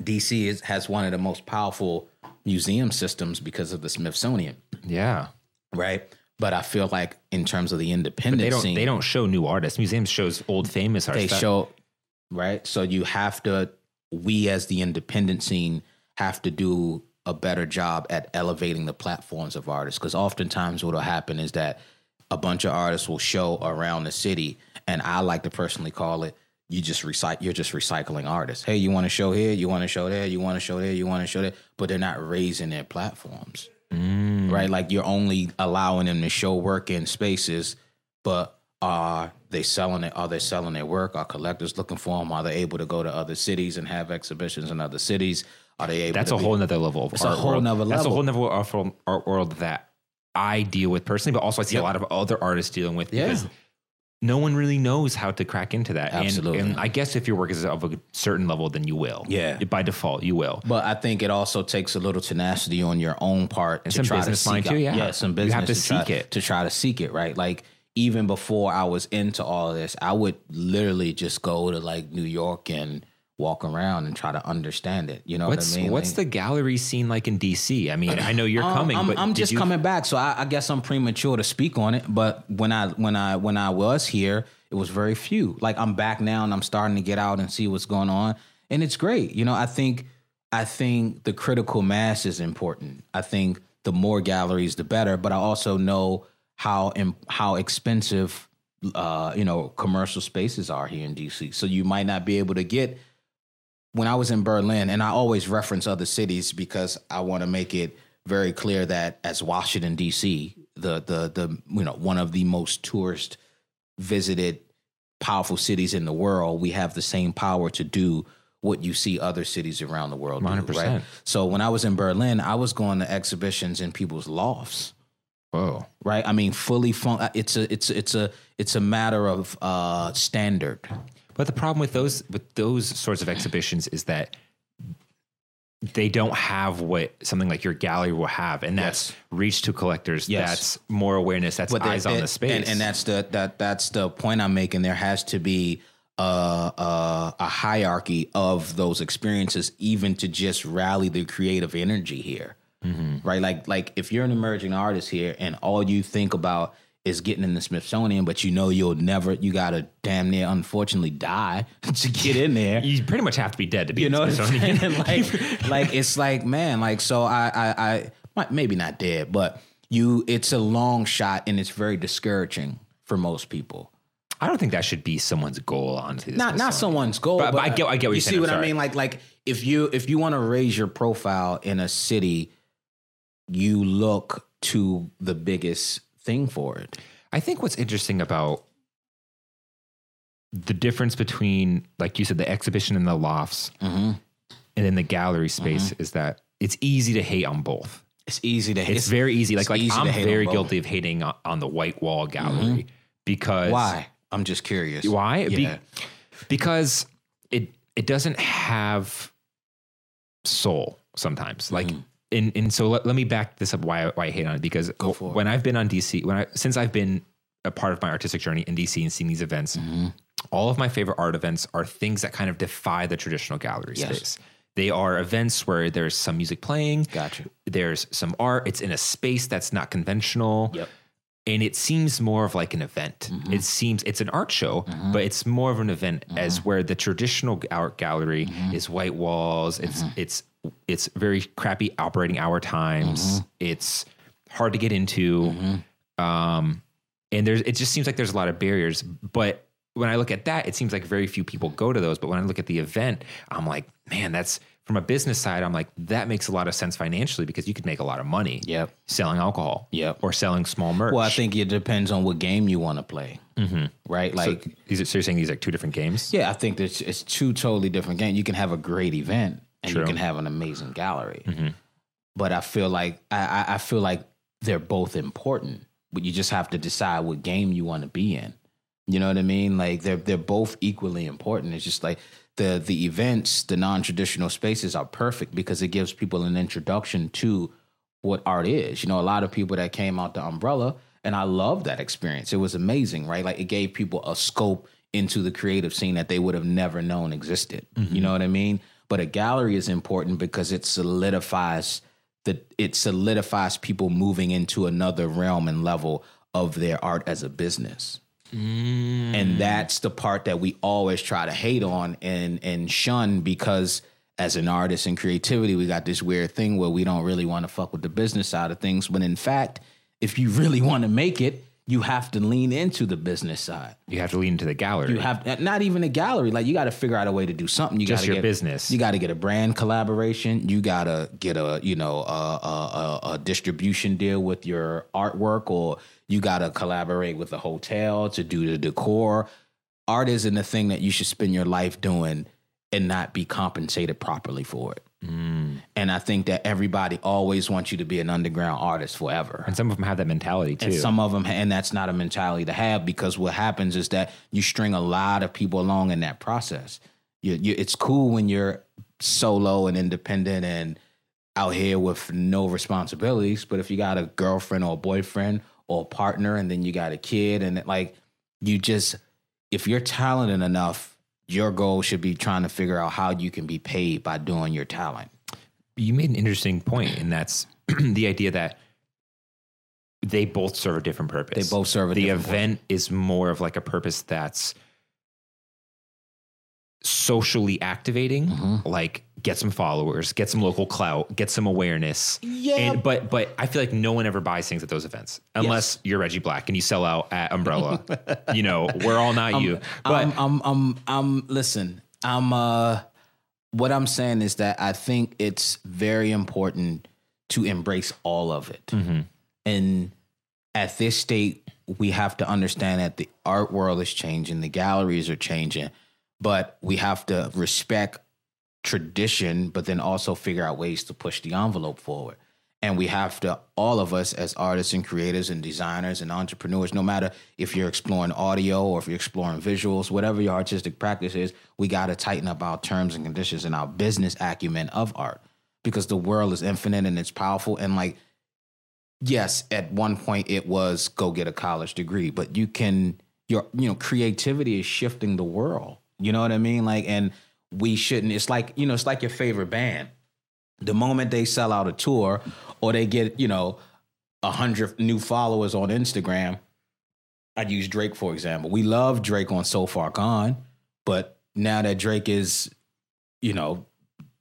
DC is, has one of the most powerful museum systems because of the Smithsonian, yeah. right? But I feel like in terms of the independent They don't. scene, They don't show new artists. Museums shows old famous they artists. That- show right so you have to we as the independent scene have to do a better job at elevating the platforms of artists because oftentimes what will happen is that a bunch of artists will show around the city and i like to personally call it you just recycle you're just recycling artists hey you want to show here you want to show there you want to show there you want to show there but they're not raising their platforms mm. right? Like you're only allowing them to show work in spaces, but are they selling it? Are they selling their work? Are collectors looking for them? Are they able to go to other cities and have exhibitions in other cities? Are they able? That's to a be- whole nother level of It's a art whole world. nother That's a whole nother art, from art world that I deal with personally, but also I see a lot of other artists dealing with Yeah. because no one really knows how to crack into that. And- Absolutely. And, I guess if your work is of a certain level, then you will. Yeah. By default, you will. But I think it also takes a little tenacity on your own part And to some try business to seek too, yeah. yeah, some You have to try- seek it. to try to seek it, right? Like even before I was into all of this, I would literally just go to like New York and walk around and try to understand it. You know What's what I mean? what's Like- the gallery scene like in DC? I mean, I know you're Um, coming, I'm, but I'm just you- coming back, so I, I guess I'm premature to speak on it. But when I when I when I was here, it was very few. Like I'm back now, and I'm starting to get out and see what's going on, and it's great. You know, I think I think the critical mass is important. I think the more galleries, the better. But I also know how how expensive uh, you know commercial spaces are here in DC. So you might not be able to get when I was in Berlin, and I always reference other cities because I want to make it very clear that as Washington D.C., the the the you know one of the most tourist visited powerful cities in the world, we have the same power to do what you see other cities around the world 100%. Right? So when I was in Berlin, I was going to exhibitions in people's lofts Whoa. right? I mean, fully fun. It's a it's it's a it's a matter of uh, standard. But the problem with those with those sorts of exhibitions is that they don't have what something like your gallery will have, and that's Yes. reach to collectors. Yes. That's more awareness. That's there- eyes on it- the space. and, and that's the that that's the point I'm making. There has to be a, a a hierarchy of those experiences, even to just rally the creative energy here, Mm-hmm. right? Like like if you're an emerging artist here, and all you think about is getting in the Smithsonian, but you know you'll never, you gotta damn near unfortunately die [laughs] to get in there. you pretty much have to be dead to be You in know Smithsonian. [laughs] like, like it's like, man, like so I I I might- maybe not dead, but you it's a long shot and it's very discouraging for most people. I don't think that should be someone's goal. Honestly, Not not someone's goal, But- but, I get- I get what you see saying, what I mean. Like like if you if you want to raise your profile in a city, you look to the biggest thing for it. I think what's interesting about the difference between, like you said, the exhibition in the lofts Mm-hmm. and then the gallery space is that it's easy to hate on both. It's easy to. Hate. It's, very easy. Like, like easy I'm very guilty of hating on, on the white wall gallery because Why? I'm just curious. Why? Be- Yeah. because it it doesn't have soul sometimes. Like Mm-hmm. And and so let, let me back this up why I, why I hate on it because Go for it. when I've been on DC when I since I've been a part of my artistic journey in DC and seeing these events Mm-hmm. all of my favorite art events are things that kind of defy the traditional gallery Yes. space. They are events where there's some music playing, Gotcha. there's some art, it's in a space that's not conventional. Yep. And it seems more of like an event. Mm-hmm. It seems it's an art show, but it's more of an event as where the traditional art gallery Mm-hmm. is white walls. It's it's it's very crappy operating hour times. Mm-hmm. It's hard to get into. Um, and there's it just seems like there's a lot of barriers. But when I look at that, it seems like very few people go to those. But when I look at the event, I'm like, man, that's from a business side. I'm like, that makes a lot of sense financially because you could make a lot of money. Yep. selling alcohol. Yep. or selling small merch. Well, I think it depends on what game you want to play. Mm-hmm. Right? so, Like, these are, so you're saying these are like two different games. yeah, I think that it's two totally different games. You can have a great event and True. you can have an amazing gallery. Mm-hmm. But I feel like I, I, feel like they're both important. But you just have to decide what game you want to be in. You know what I mean? Like they're they're both equally important. It's just like the the events, the non traditional spaces are perfect because it gives people an introduction to what art is. You know, a lot of people that came out the umbrella, and I love that experience. It was amazing, right? Like it gave people a scope into the creative scene that they would have never known existed. You know what I mean? But a gallery is important because it solidifies that it solidifies people moving into another realm and level of their art as a business. Mm. And that's the part that we always try to hate on and and shun because as an artist and creativity, we got this weird thing where we don't really want to fuck with the business side of things. When in fact, if you really want to make it, you have to lean into the business side. You have to lean into the gallery. You have not even a gallery. Like you got to figure out a way to do something. You Just got your get, business. You got to get a brand collaboration. You got to get a you know a, a, a, a distribution deal with your artwork, or you got to collaborate with a hotel to do the decor. Art isn't a thing that you should spend your life doing and not be compensated properly for it. Mm. And I think that everybody always wants you to be an underground artist forever. and some of them have that mentality too. And some of them, and that's not a mentality to have because what happens is that you string a lot of people along in that process. You, you, it's cool when you're solo and independent and out here with no responsibilities. But if you got a girlfriend or a boyfriend or a partner, and then you got a kid, and like you just, if you're talented enough, your goal should be trying to figure out how you can be paid by doing your talent. you made an interesting point, and that's [clears throat] the idea that they both serve a different purpose. They both serve a the event is more of like a purpose that's socially activating, Mm-hmm. like get some followers, get some local clout, get some awareness. Yeah. And, but but I feel like no one ever buys things at those events unless you're Reggie Black and you sell out at Umbrella. you know, we're all not [laughs] um, you. Um, but I'm, I'm, I'm, I'm, listen, I'm, uh, what I'm saying is that I think it's very important to embrace all of it. Mm-hmm. And at this state, we have to understand that the art world is changing, the galleries are changing, but we have to respect tradition, but then also figure out ways to push the envelope forward. And we have to, all of us as artists and creators and designers and entrepreneurs, no matter if you're exploring audio or if you're exploring visuals, whatever your artistic practice is, we got to tighten up our terms and conditions and our business acumen of art because the world is infinite and it's powerful. And like, yes, at one point it was go get a college degree, but you can, your, you know, creativity is shifting the world. You know what I mean? Like, and we shouldn't, it's like, you know, it's like your favorite band the moment they sell out a tour or they get you know a hundred new followers on Instagram, I'd use Drake for example. We love Drake on So Far Gone, but now that Drake is, you know,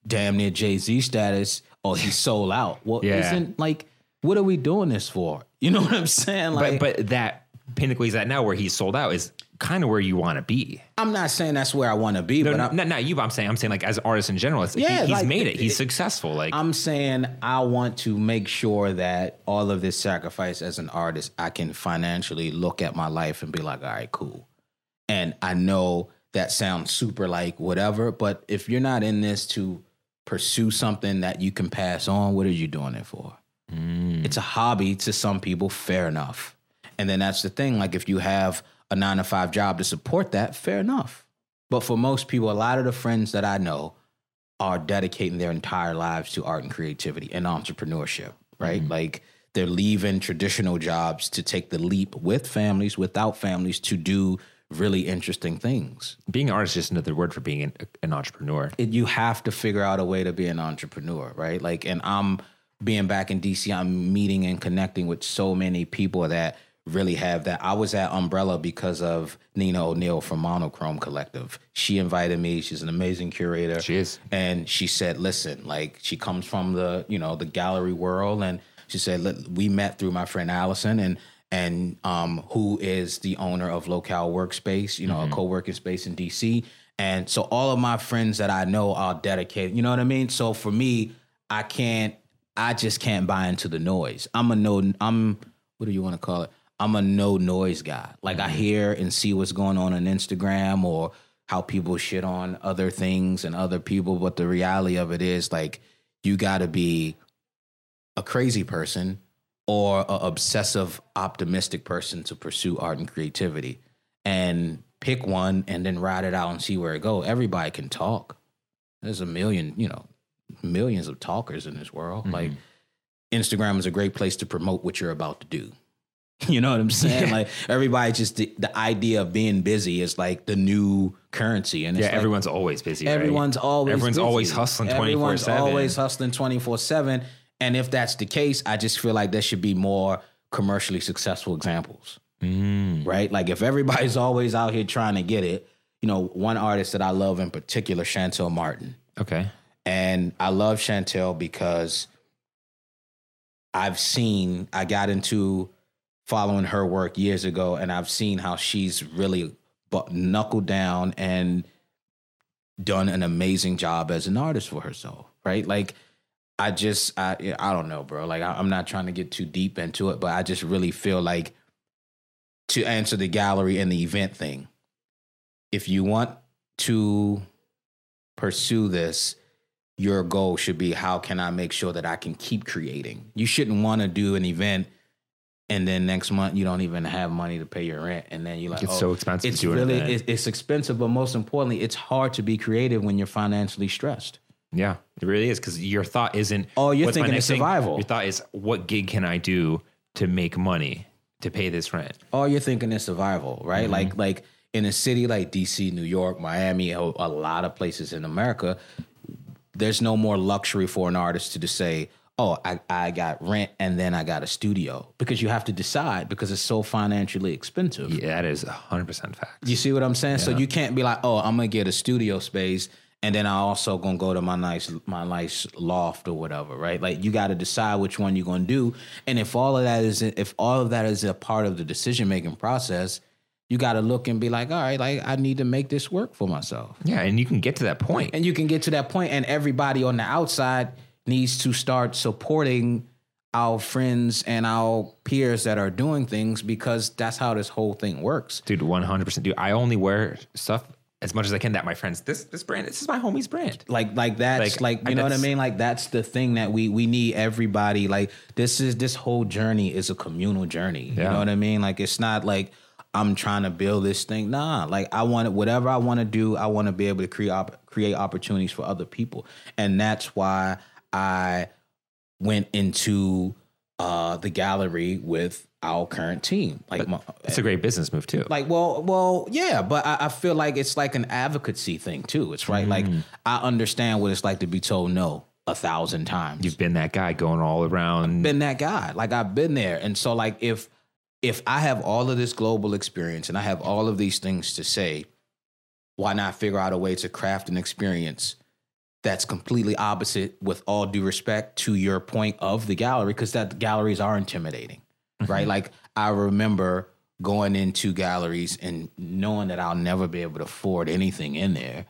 damn near Jay Z status, or he's [laughs] sold out. Well, Yeah. isn't like what are we doing this for? You know what I'm saying? Like, but but that pinnacle he's at now where he's sold out is kind of where you want to be. I'm not saying that's where I want to be, No, but no, I'm, not, not you, but I'm saying I'm saying like as artists in general, it's, Yeah, he, he's like, made it. it- He's it- successful. Like I'm saying I want to make sure that all of this sacrifice as an artist, I can financially look at my life and be like, all right, cool. And I know that sounds super like whatever, but if you're not in this to pursue something that you can pass on, what are you doing it for? Mm. It's a hobby to some people, fair enough. And then that's the thing. Like if you have a nine to five job to support that, fair enough. But for most people, a lot of the friends that I know are dedicating their entire lives to art and creativity and entrepreneurship, right? Mm-hmm. Like they're leaving traditional jobs to take the leap with families, without families, to do really interesting things. Being an artist is just another word for being an, an entrepreneur. It, you have to figure out a way to be an entrepreneur, right? Like, and I'm being back in DC, I'm meeting and connecting with so many people that really have that. I was at Umbrella because of Nina O'Neill from Monochrome Collective. She invited me. She's an amazing curator. She is. And she said, listen, like she comes from the, you know, the gallery world. And she said, we met through my friend Allison and and um, who is the owner of Locale Workspace, you know, a co-working space in DC. And so all of my friends that I know are dedicated, you know what I mean? So for me, I can't I just can't buy into the noise. I'm a no I'm what do you want to call it? I'm a no noise guy. Like I mm-hmm. hear and see what's going on on Instagram or how people shit on other things and other people, but the reality of it is like you got to be a crazy person or a obsessive optimistic person to pursue art and creativity and pick one and then ride it out and see where it go. Everybody can talk. There's a million, you know, millions of talkers in this world. Like mm-hmm. Instagram is a great place to promote what you're about to do. [laughs] You know what I'm saying? Like everybody just the, the idea of being busy is like the new currency, and it's Yeah, like, everyone's always busy. right? everyone's always Everyone's busy. always hustling Everyone's 24/7. always hustling 24 seven. And if that's the case, I just feel like there should be more commercially successful examples, Mm. right? Like if everybody's [laughs] always out here trying to get it, you know, one artist that I love in particular, Shantell Martin. Okay. And I love Shantell because I've seen, I got into following her work years ago, and I've seen how she's really knuckled down and done an amazing job as an artist for herself, right? Like, I just, I, I don't know, bro. Like, I, I'm not trying to get too deep into it, but I just really feel like to answer the gallery and the event thing, if you want to pursue this, your goal should be how can I make sure that I can keep creating? You shouldn't want to do an event and then next month you don't even have money to pay your rent, and then you're like, It's oh, so expensive It's to do an really event. it's, expensive, but most importantly, it's hard to be creative when you're financially stressed. Yeah, it really is because your thought isn't. Oh, you're thinking of thing?" survival. Your thought is, what gig can I do to make money to pay this rent? all you're thinking is survival, right? Mm-hmm. Like like in a city like DC, New York, Miami, a, a lot of places in America, there's no more luxury for an artist to just say, "Oh, I, I got rent and then I got a studio," because you have to decide because it's so financially expensive. Yeah, that is hundred percent fact. You see what I'm saying? So you can't be like, "Oh, I'm gonna get a studio space." And then I also gonna go to my nice my nice loft or whatever, right? Like you got to decide which one you're gonna do, and if all of that is if all of that is a part of the decision making process, you got to look and be like, all right, like I need to make this work for myself, Yeah, and you can get to that point. and you can get to that point, and everybody on the outside needs to start supporting our friends and our peers that are doing things because that's how this whole thing works. dude 100% dude i only wear stuff as much as i can that my friends this this brand this is my homie's brand. Like like that's Like, like, you know what I mean? Like that's the thing that we we need everybody. Like this is this whole journey is a communal journey. You know what I mean? Like it's not like I'm trying to build this thing. Nah like I want it whatever I want to do I want to be able to create op- create opportunities for other people. And that's why I went into uh the gallery with our current team. Like my, it's a great business move too. Like well well yeah but I, I feel like it's like an advocacy thing too. It's right like Mm. i understand what it's like to be told no a thousand times. You've been that guy going all around. Been that guy. Like i've been there. And so like if if i have all of this global experience and i have all of these things to say why not figure out a way to craft an experience that's completely opposite with all due respect to your point of the gallery because that galleries are intimidating mm-hmm. right? Like i remember going into galleries and knowing that i'll never be able to afford anything in there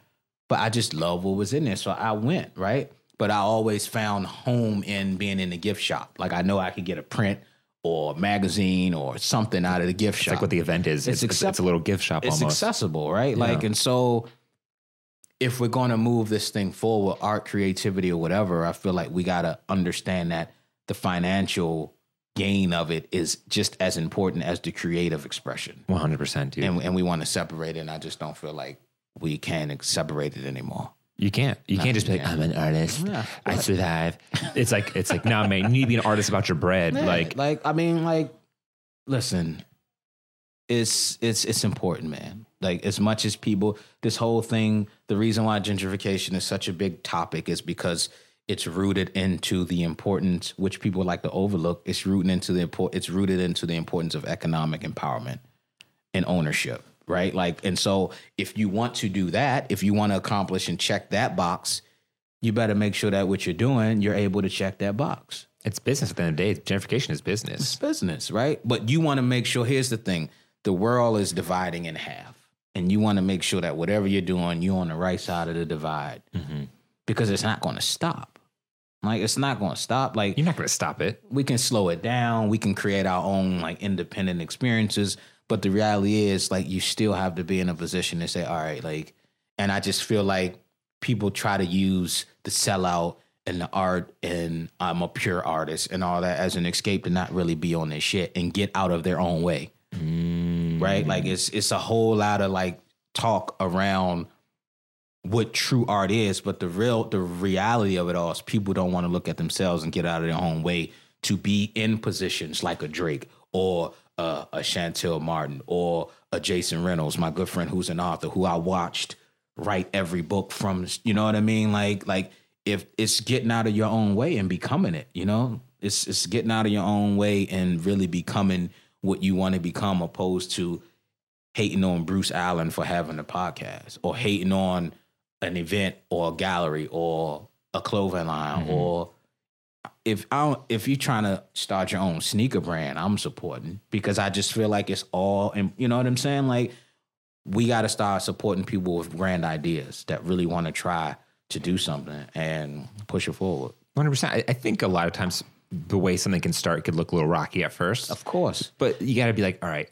but i just love what was in there so i went right? But i always found home in being in the gift shop. Like i know i could get a print or magazine or something out of the gift it's shop. like what the event is. It's it's, accept- it's a little gift shop it's almost. accessible, right? Like, and so if we're going to move this thing forward, art, creativity, or whatever, I feel like we got to understand that the financial gain of it is just as important as the creative expression. 100% dude And, and we want to separate it. And I just don't feel like we can separate it anymore. you can't you can't just be like i'm an artist Yeah. i survive [laughs] it's like it's like nah man you need to be an artist about your bread Yeah, like like I mean, like, listen, it's it's it's important, man. Like as much as people, this whole thing, the reason why gentrification is such a big topic is because it's rooted into the importance, which people like to overlook. It's rooted into the import. It's rooted into the importance of economic empowerment and ownership, right? Like, and so if you want to do that, if you want to accomplish and check that box, you better make sure that what you're doing, you're able to check that box. It's business at the end of the day. Gentrification is business. It's business, right? But you want to make sure. Here's the thing: the world is dividing in half, and you want to make sure that whatever you're doing, you're on the right side of the divide, mm-hmm. because it's not going to stop. Like it's not going to stop. Like You're not going to stop it. we can slow it down. We can create our own like independent experiences. But the reality is, like, you still have to be in a position to say, all right, like, and I just feel like people try to use the sellout and the art and I'm a pure artist and all that as an escape to not really be on this shit and get out of their own way. Right? Like mm. it's it's a whole lot of like talk around what true art is, but the real the reality of it all is people don't want to look at themselves and get out of their own way to be in positions like a Drake or a, a Shantell Martin or a Jason Reynolds, my good friend who's an author who I watched write every book from. You know what I mean? Like like if it's getting out of your own way and becoming it, you know, it's it's getting out of your own way and really becoming what you want to become, opposed to hating on Bruce Allen for having a podcast or hating on an event or a gallery or a clothing line mm-hmm. or if I don't, if you're trying to start your own sneaker brand, I'm supporting because I just feel like it's all and you know what I'm saying like we got to start supporting people with grand ideas that really want to try to do something and push it forward. 100%. I, I think a lot of times the way something can start could look a little rocky at first, Of course. but you got to be like, all right,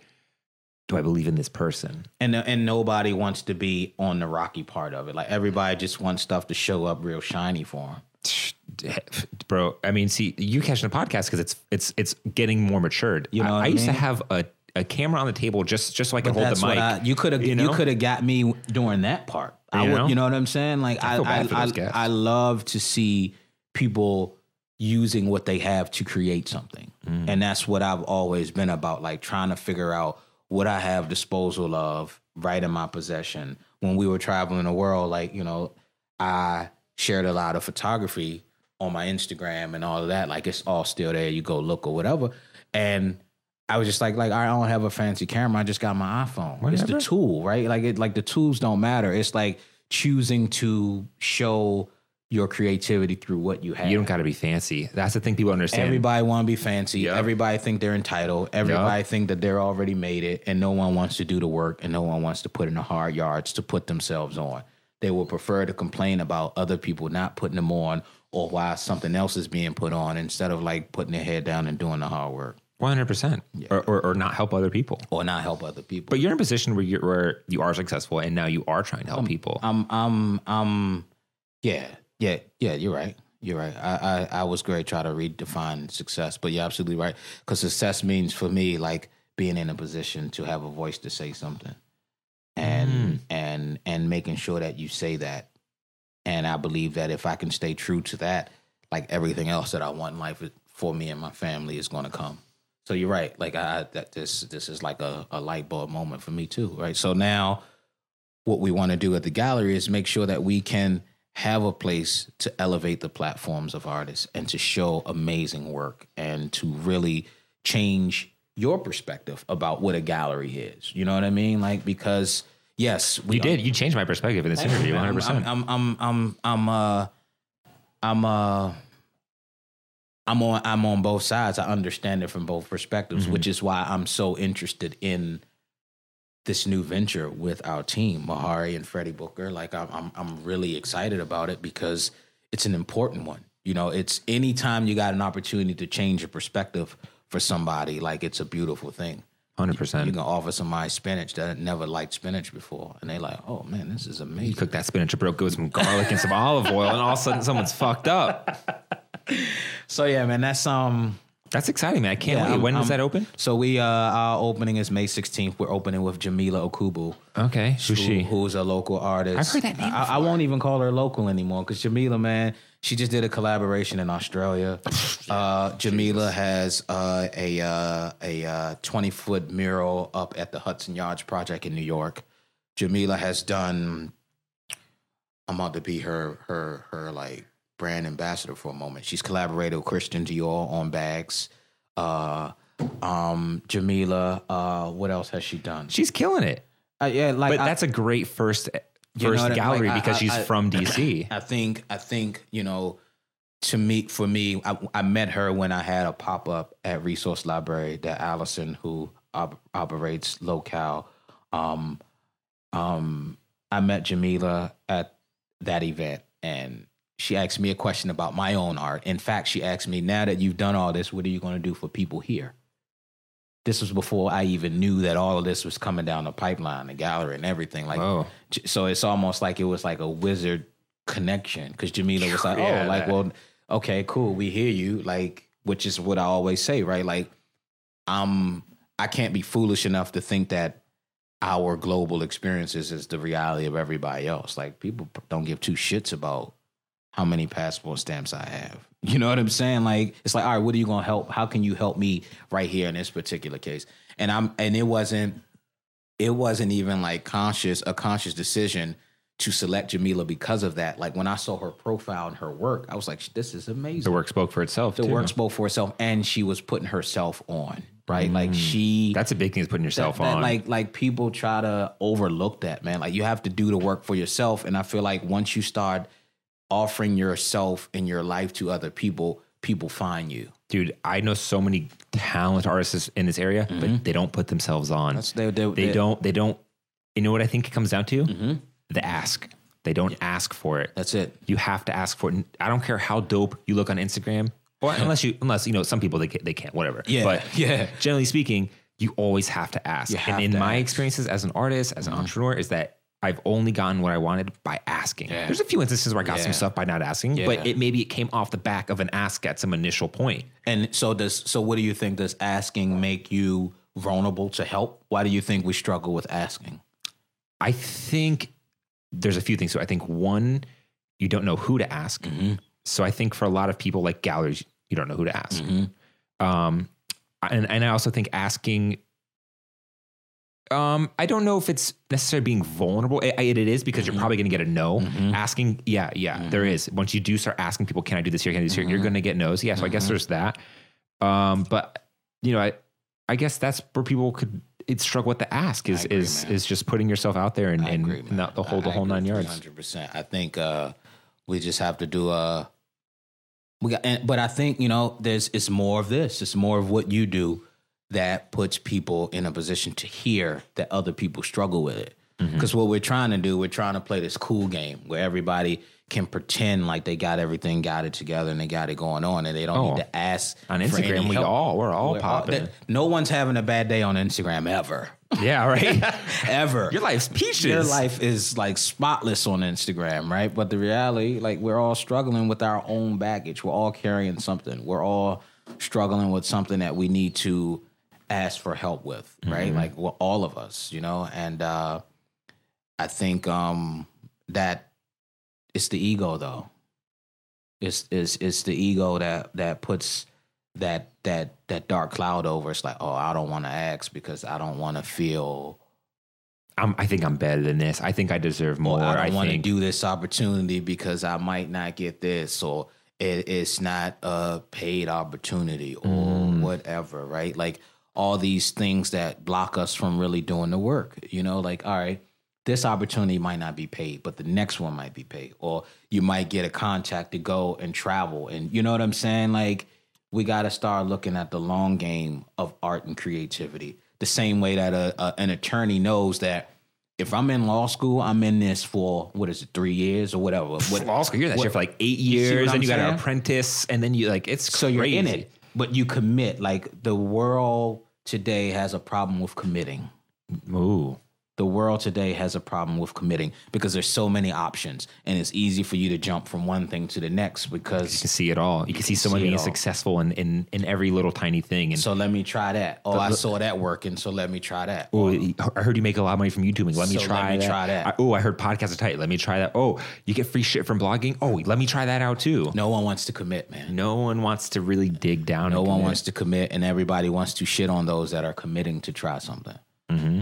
do I believe in this person? And and nobody wants to be on the rocky part of it. Like everybody just wants stuff to show up real shiny for them. [sighs] Bro, I mean, see, you catching a podcast because it's it's it's getting more matured. You know I, I I used to have a, a camera on the table just just so I could hold That's the what mic. I, you could have you you, could have got me during that part. I You would, know? you know what I'm saying? Like I I I. I love to see people using what they have to create something. Mm. And that's what I've always been about like trying to figure out what I have disposal of right in my possession. When we were traveling the world like, you know, I shared a lot of photography on my Instagram and all of that. Like it's all still there. You go look or whatever. And I was just like, like I don't have a fancy camera. I just got my iPhone. It's the tool, right? Like it, like the tools don't matter. It's like choosing to show your creativity through what you have. you don't got to be fancy. That's the thing people understand. Everybody want to be fancy. Yep. Everybody think they're entitled. Everybody think that they're already made it, and no one wants to do the work, and no one wants to put in the hard yards to put themselves on. They will prefer to complain about other people not putting them on, or why something else is being put on, instead of like putting their head down and doing the hard work, 100%. Or, or, or not help other people. or not help other people. But you're in a position where you're where you are successful and now you are trying to help people. I'm, I'm, I'm, yeah, yeah, yeah. You're right. You're right. I, I, I was great trying to redefine success, but you're absolutely right. Because success means for me like being in a position to have a voice to say something, and mm. and and making sure that you say that. And I believe that if I can stay true to that, like everything else that I want in life for me and my family is going to come. So you're right. Like I that this this is like a, a light bulb moment for me too. Right. So now what we want to do at the gallery is make sure that we can have a place to elevate the platforms of artists and to show amazing work and to really change your perspective about what a gallery is. You know what I mean? Like because yes, we you did. You changed my perspective in this interview. 100%. I'm I'm I'm I'm uh I'm uh I'm on I'm on both sides. I understand it from both perspectives, which is why I'm so interested in this new venture with our team, Mahari and Freddie Booker. Like I'm I'm I'm really excited about it because it's an important one. You know, it's anytime you got an opportunity to change your perspective for somebody, like it's a beautiful thing. 100%. You can offer somebody spinach that never liked spinach before, and they like, oh man, this is amazing. You cook that spinach, it broke with some garlic and some olive oil, and all of a sudden someone's fucked up. [laughs] So yeah, man, that's um. That's exciting, man. I can't Yeah, wait. I'm- when does I'm- that open? So we uh our opening is May 16th. We're opening with Jamilah Okubo. Okay. Who's who- she? Who's a local artist. I've heard that name I, I won't even call her local anymore because Jamila, man, she just did a collaboration in Australia. [laughs] uh, Jamila has uh, a uh, a uh, 20 foot mural up at the Hudson Yards Project in New York. Jamila has done. I'm about to be her her her like brand ambassador for a moment. She's collaborated with Christian Dior on bags. Uh, um, Jamila. Uh, what else has she done? She's killing it. Uh, yeah, like But I- that's a great first You know first gallery like, because I- she's I- from [clears throat] DC. I think I think you know to me for me I, I met her when I had a pop up at Resource Library that Allison who op- operates locale um um I met Jamila at that event and she asked me a question about my own art. In fact, she asked me, "Now that you've done all this, what are you going to do for people here?" This was before I even knew that all of this was coming down the pipeline, the gallery and everything. Like. J- so it's almost like it was like a wizard connection because Jamila was like, [laughs] Yeah, oh, like, that- well, okay, cool, we hear you, like, which is what I always say, right? Like, I'm, I can't be foolish enough to think that our global experiences is the reality of everybody else. Like, people don't give two shits about how many passport stamps I have. You know what I'm saying? Like, it's like, all right, what are you gonna help? How can you help me right here in this particular case? And I'm, and it wasn't it wasn't even like conscious a conscious decision to select Jamila because of that. Like when I saw her profile and her work, I was like, this is amazing. The work spoke for itself. The too. work spoke for itself, and she was putting herself on. Right, like mm. she. That's a big thing is putting yourself that- that, on. Like like people try to overlook that, man. Like you have to do the work for yourself, and I feel like once you start offering yourself and your life to other people, people find you. Dude, I know so many talented artists in this area, but they don't put themselves on. Mm-hmm. They- they- they they- don't. They don't. You know what I think it comes down to? Mm-hmm. The ask. They don't ask for it. That's it. You have to ask for it. I don't care how dope you look on Instagram, or unless you, unless you know, some people they can, they can't, whatever. Yeah, but [laughs] yeah. generally speaking, you always have to ask. Have and in my ask. Mm-hmm. experiences as an artist, as an entrepreneur, is that I've only gotten what I wanted by asking. Yeah. There's a few instances where I got Yeah. some stuff by not asking, Yeah. but it maybe it came off the back of an ask at some initial point. And so does so what do you think does asking make you vulnerable to help? Why do you think we struggle with asking? I think there's a few things. So I think one, you don't know who to ask. Mm-hmm. So I think for a lot of people like galleries, you don't know who to ask. Mm-hmm. Um, and and I also think asking. Um, I don't know if it's necessarily being vulnerable. It, it is because Mm-hmm. you're probably going to get a no. Asking, yeah, yeah, there is. Once you do start asking people, "Can I do this here? Can I do this here?" Mm-hmm. You're going to get no's. Yeah, so I guess there's that. Um, but you know, I I guess that's where people could it struggle with the ask is agree, is man. is just putting yourself out there and, and agree, not the whole the whole nine yards. Hundred percent. I think uh, we just have to do a. We got, and, but I think you know, there's it's more of this. It's more of what you do that puts people in a position to hear that other people struggle with it. Mm-hmm. Because what we're trying to do, we're trying to play this cool game where everybody can pretend like they got everything got it together and they got it going on, and they don't Oh. need to ask On Instagram, we help. all we're all We're popping. that- no one's having a bad day on Instagram ever, yeah, right. [laughs] [laughs] ever. Your life's peaches. Your life is like spotless on Instagram, right? But the reality, like we're all struggling with our own baggage. We're all carrying something. We're all struggling with something that we need to ask for help with, right? Like well, all of us, you know. And uh, I think um, that it's the ego, though. It's it's it's the ego that that puts that that that dark cloud over. It's like, oh, I don't want to ask because I don't want to feel I'm, I think I'm better than this. I think I deserve more. or I don't want to do this opportunity because I might not get this, or it, it's not a paid opportunity, or Mm. whatever, right? Like all these things that block us from really doing the work. You know, like all right, this opportunity might not be paid, but the next one might be paid, or you might get a contact to go and travel, and you know what I'm saying, like. We got to start looking at the long game of art and creativity. The same way that a, a, an attorney knows that if I'm in law school, I'm in this for what is it, three years or whatever. What, law school. You're in that shit for like eight You see what years, and you got an apprentice, and then you like it's so you're in it, but you commit. Like the world today has a problem with committing. Ooh, The world today has a problem with committing because there's so many options, and it's easy for you to jump from one thing to the next because you can see it all. You can see someone being all. successful in, in in every little tiny thing. And So let me try that. Oh, I saw that working, so let me try that. oh, I heard you make a lot of money from YouTubing. Let me So let try me that. try that. Oh, I heard podcasts are tight. Let me try that. Oh, you get free shit from blogging. Oh, let me try that out too. No one wants to commit, man. No one wants to really dig down. No one commit. wants to commit, and everybody wants to shit on those that are committing to try something. Mm-hmm.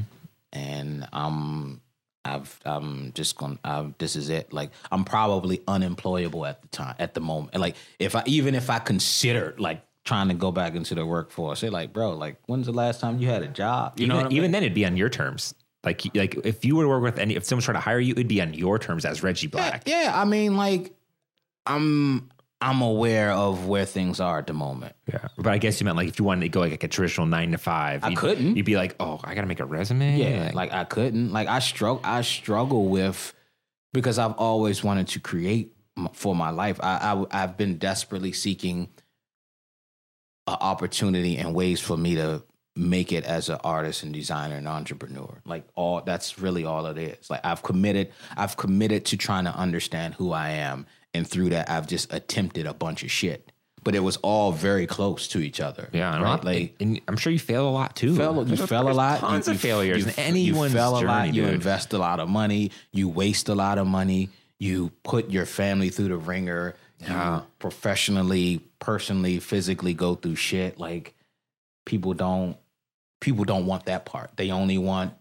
And I'm I've I'm just gonna i this is it. Like I'm probably unemployable at the time at the moment. Like if I even if I considered like trying to go back into the workforce, say like, bro, like when's the last time you had a job? You even, know what I mean? even then, it'd be on your terms. Like, like if you were to work with any, if someone's trying to hire you, it'd be on your terms as Reggie Black. Yeah, I mean, like I'm I'm aware of where things are at the moment. Yeah. But I guess you meant like if you wanted to go like a traditional nine to five, I you'd, couldn't. You'd be like, oh, I got to make a resume. Yeah, like I couldn't. Like I struggle. I struggle with because I've always wanted to create for my life. I, I I've been desperately seeking an opportunity and ways for me to make it as an artist and designer and entrepreneur. Like all that's really all it is. Like I've committed. I've committed to trying to understand who I am, and through that, I've just attempted a bunch of shit. But it was all very close to each other. Yeah, and, right. like, and I'm sure you fail a lot too. you There's- fell a lot. Tons you, of failures. You, in anyone's you fell a journey, lot. You invest a lot of money. You waste a lot of money. You put your family through the ringer. Yeah. You professionally, personally, physically go through shit. Like people don't. People don't want that part. They only want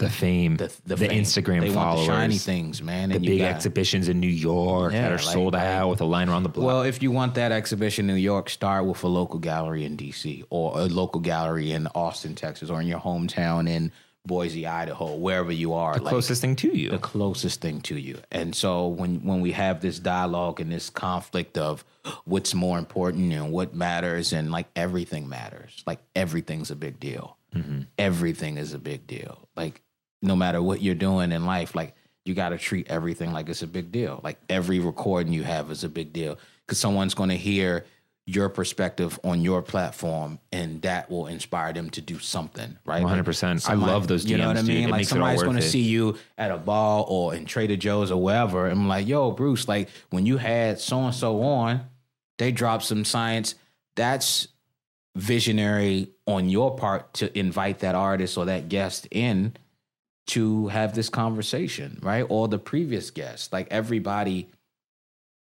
the fame, the the, the, fame. Instagram They followers, the shiny things, man. the and you big got- exhibitions in New York Yeah, that are like- sold like- out with a line around the block. Well, if you want that exhibition in New York, start with a local gallery in DC or a local gallery in Austin, Texas, or in your hometown in Boise, Idaho, wherever you are. the closest thing to you. the closest thing to you. And so when when we have this dialogue and this conflict of what's more important and what matters and like everything matters. Like everything's a big deal. Mm-hmm. Everything is a big deal. Like no matter what you're doing in life, like you got to treat everything like it's a big deal. Like every recording you have is a big deal because someone's going to hear your perspective on your platform and that will inspire them to do something, right? 100%. I somebody- love those You know what I DMs, dude. mean? It like makes it all somebody's going to see you at a ball or in Trader Joe's or wherever. And I'm like, yo, Bruce, like when you had so and so on, they dropped some science. That's visionary on your part to invite that artist or that guest in to have this conversation, right? Or the previous guest. Like everybody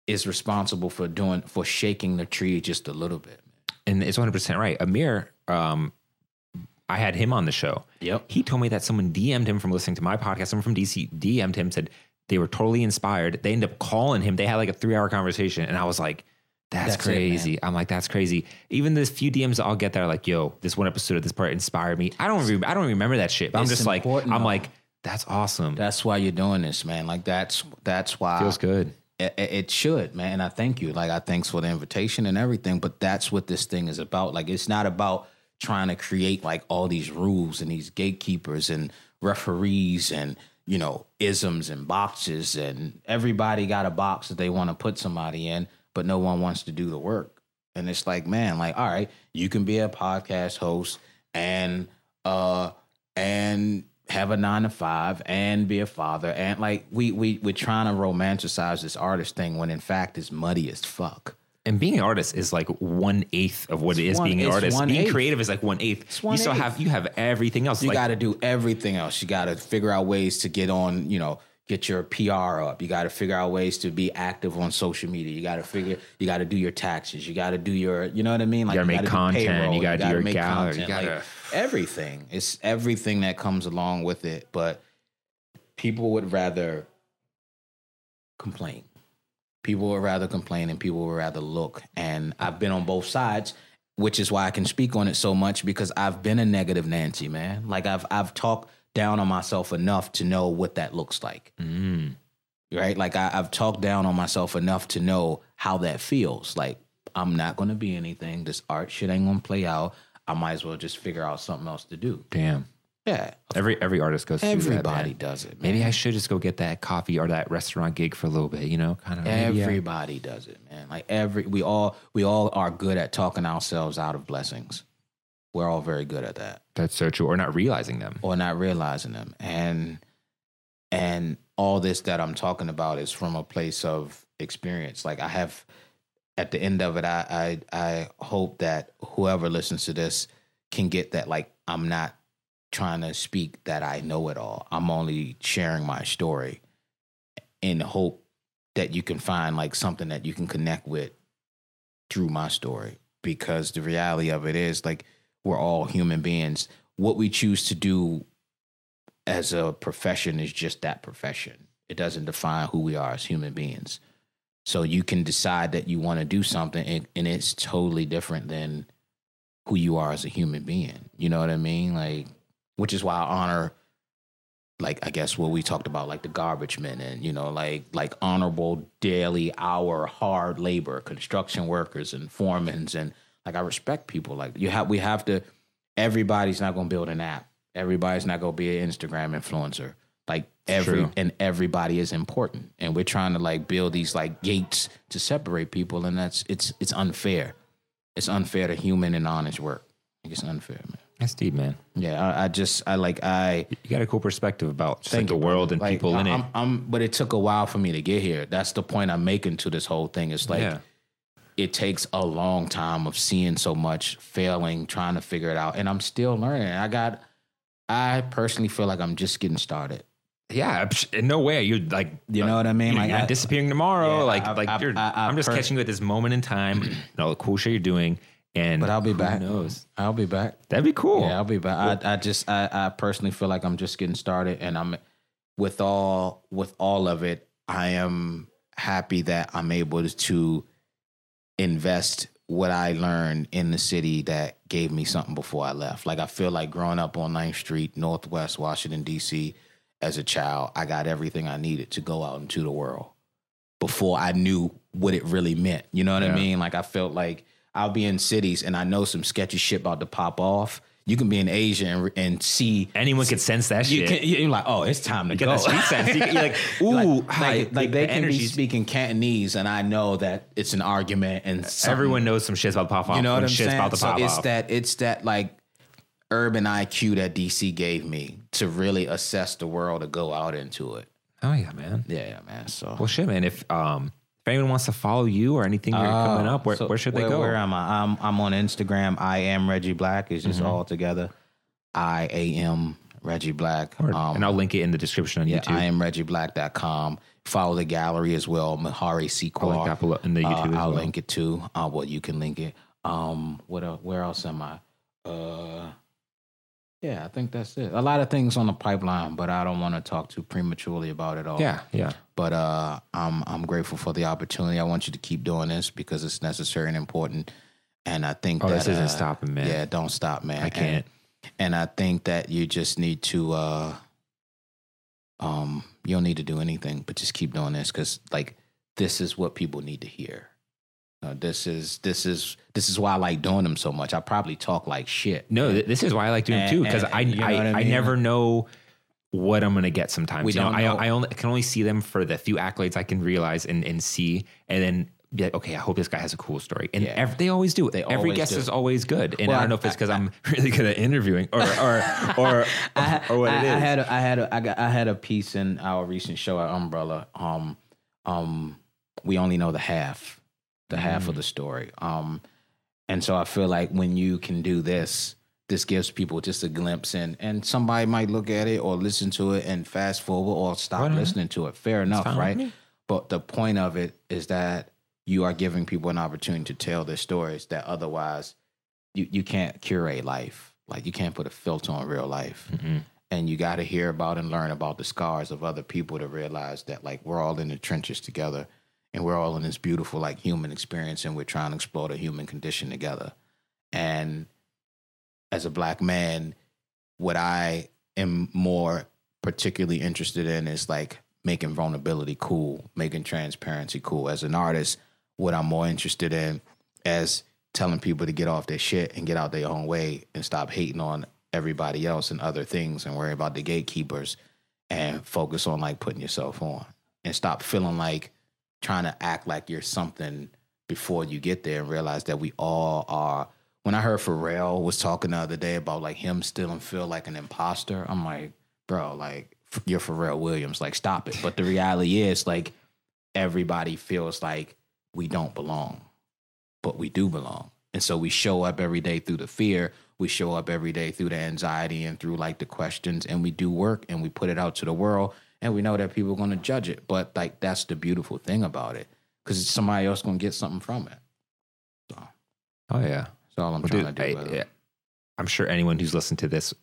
is responsible for doing for shaking the tree just a little bit. and it's 100% right. Amir, um, I had him on the show. Yep. He told me that someone DM'd him from listening to my podcast. Someone from DC DM'd him, said they were totally inspired. They ended up calling him. They had like a three hour conversation. And I was like, that's, That's it, crazy. I'm like, that's crazy. Even this few DMs I'll get that are like, yo, this one episode of this part inspired me. I don't re- I don't remember that shit. But I'm just like, I'm though. like, that's awesome. That's why you're doing this, man. Like that's that's why Feels good. it, it- it should, man. And I thank you. Like I thanks for the invitation and everything. But that's what this thing is about. Like it's not about trying to create like all these rules and these gatekeepers and referees and you know isms and boxes and everybody got a box that they want to put somebody in, but no one wants to do the work. And it's like, man, like all right, you can be a podcast host and uh and have a nine to five and be a father and like we we we're trying to romanticize this artist thing when in fact it's muddy as fuck. And being an artist is like one eighth of what it is one- being an artist. Being eighth. creative is like one eighth. one you still eighth. have you have everything else. You like, got to do everything else. You got to figure out ways to get on, you know, get your PR up. You got to figure out ways to be active on social media. You got to figure, you got to do your taxes. You got to do your, you know what I mean? Like you gotta make do content. payroll. You gotta do your make gallery. You content. Like, gotta- everything. It's everything that comes along with it. But people would rather complain. People would rather complain and people would rather look. And I've been on both sides, which is why I can speak on it so much because I've been a negative Nancy, man. Like I've I've talked down on myself enough to know what that looks like. Mm. Right? Like I, I've talked down on myself enough to know how that feels. Like I'm not gonna be anything. This art shit ain't gonna play out. I might as well just figure out something else to do. Damn. Yeah. Every every artist goes through that, Everybody man. does it. Maybe. I should just go get that coffee or that restaurant gig for a little bit, you know, kind of. Everybody does it, man. Like every we all we all are good at talking ourselves out of blessings. We're all very good at that. That's so true. Or not realizing them. Or not realizing them. And and all this that I'm talking about is from a place of experience. Like I have at the end of it, I I I hope that whoever listens to this can get that like I'm not trying to speak that I know it all. I'm only sharing my story in hope that you can find like something that you can connect with through my story because the reality of it is like we're all human beings what we choose to do as a profession is just that profession. It doesn't define who we are as human beings. So you can decide that you want to do something and, and it's totally different than who you are as a human being. You know what I mean? Like, which is why I honor, like, I guess what we talked about, like the garbage men and, you know, like, like honorable daily hour hard labor, construction workers and foremans. And like, I respect people. Like, you have, we have to, everybody's not going to build an app. Everybody's not going to be an Instagram influencer. Like every True. and everybody is important, and we're trying to like build these like gates to separate people, and that's it's it's unfair. It's unfair to human and honest work. Like it's unfair, man. That's deep, man. Yeah, I, I just I like I You got a cool perspective about just, like, the world and Like, people in I'm, it. I'm, but it took a while for me to get here. That's the point I'm making to this whole thing. It's like Yeah. It takes a long time of seeing so much, failing, trying to figure it out, and I'm still learning. I got, I personally feel like I'm just getting started. Yeah, in no way. You're like, You know what I mean? You're Like, not I- disappearing tomorrow. Yeah, like, I- like I- you're. I- am just catching you at this moment in time. and all the cool shit you're doing, and But I'll be who back. Knows? I'll be back. That'd be cool. Yeah, I'll be back. I, I just I, I personally feel like I'm just getting started and I'm with all with all of it, I am happy that I'm able to invest what I learned in the city that gave me something before I left. Like I feel like growing up on 9th Street, Northwest Washington, DC, as a child, I got everything I needed to go out into the world before I knew what it really meant. You know what I mean? Like I felt like I'll be in cities and I know some sketchy shit about to pop off. You can be in Asia and, and see Anyone could sense that you shit. can, you're like, oh, it's time to get go. [laughs] sense. You- You're like, ooh, like, hi, like, like the they can be speaking Cantonese, and I know that it's an argument, and Everyone knows some shit's about to pop off. you know what I'm saying? about to so it's off. that it's that like urban IQ that DC gave me to really assess the world to go out into it. oh yeah, man. Yeah, man. So Well, shit, man. If um, if anyone wants to follow you or anything you're coming up, where, So where should they where, go? Where am I? I'm I'm on Instagram. I am Reggie Black. It's Mm-hmm. just all together. I am Reggie Black. Or- Um, and I'll link it in the description on yeah, YouTube. I am ReggieBlack.com. Follow the gallery as well. Mahari Sequar. I'll link that in the Uh, YouTube as I'll well. link it too. Uh, well, you can link it. Um, what? Where else am I? Uh, yeah, I think that's it. A lot of things on the pipeline, but I don't want to talk too prematurely about it all. Yeah, yeah. But uh, I'm I'm grateful for the opportunity. I want you to keep doing this because it's necessary and important. And I think Oh, that this isn't uh, stopping, man. Yeah, don't stop, man. I can't. And, and I think that you just need to. uh Um, you don't need to do anything, but just keep doing this because, like, this is what people need to hear. Uh, this is this is this is why I like doing them so much. I probably talk like shit. No, th- this is why I like doing And- them too because I you know I, I I mean? never know what I'm gonna get sometimes. We you know, don't I know. I only can only see them for the few accolades I can realize and, and see, and then be like, okay, I hope this guy has a cool story. And Yeah. ev- they always do. They Every always guest do. is always good. And Well, I don't know if it's because I'm [laughs] really good at interviewing or or [laughs] or, I, or what I, it is. I had a, I had a, I got I had a piece in our recent show at Umbrella. Um, um, we only know the half, the half of Mm. the story. Um, and so I feel like when you can do this, this gives people just a glimpse in, and somebody might look at it or listen to it and fast forward or stop Right listening to it. Fair enough, right? But the point of it is that you are giving people an opportunity to tell their stories that otherwise you, you can't curate life. Like you can't put a filter on real life. Mhm. And you got to hear about and learn about the scars of other people to realize that like we're all in the trenches together and we're all in this beautiful like human experience and we're trying to explore the human condition together. And as a black man, what I am more particularly interested in is like making vulnerability cool, making transparency cool. As an artist, what I'm more interested in as telling people to get off their shit and get out their own way and stop hating on everybody else and other things and worry about the gatekeepers and focus on like putting yourself on and stop feeling like trying to act like you're something before you get there and realize that we all are. When I heard Pharrell was talking the other day about like him still feel like an imposter, I'm like, bro, like you're Pharrell Williams, like stop it. But the reality is like everybody feels like we don't belong, but we do belong. And so we show up every day through the fear. We show up every day through the anxiety and through like the questions, and we do work and we put it out to the world. And we know that people are going to judge it, but like that's the beautiful thing about it because somebody else going to get something from it. So Oh yeah. That's all I'm Well, trying dude, to do. I, brother. yeah. I'm sure anyone who's listened to this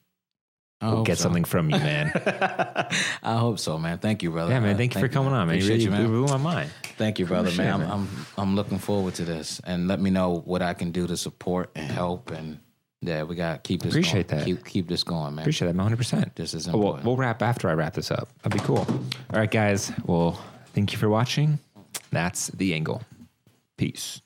we'll get so. something from you, man. [laughs] I hope so, man. Thank you, brother. yeah, man. Uh, Thank you for coming on, man. You Appreciate really you, man. blew my mind. Thank you, brother, Appreciate man. it, I'm, man. I'm I'm looking forward to this, and let me know what I can do to support and help. And yeah, we got to keep this. Appreciate going. that. Keep keep this going, man. Appreciate that, 100%. This is Oh, we'll, important. we'll wrap after I wrap this up. That'd be cool. All right, guys. Well, thank you for watching. That's the angle. Peace.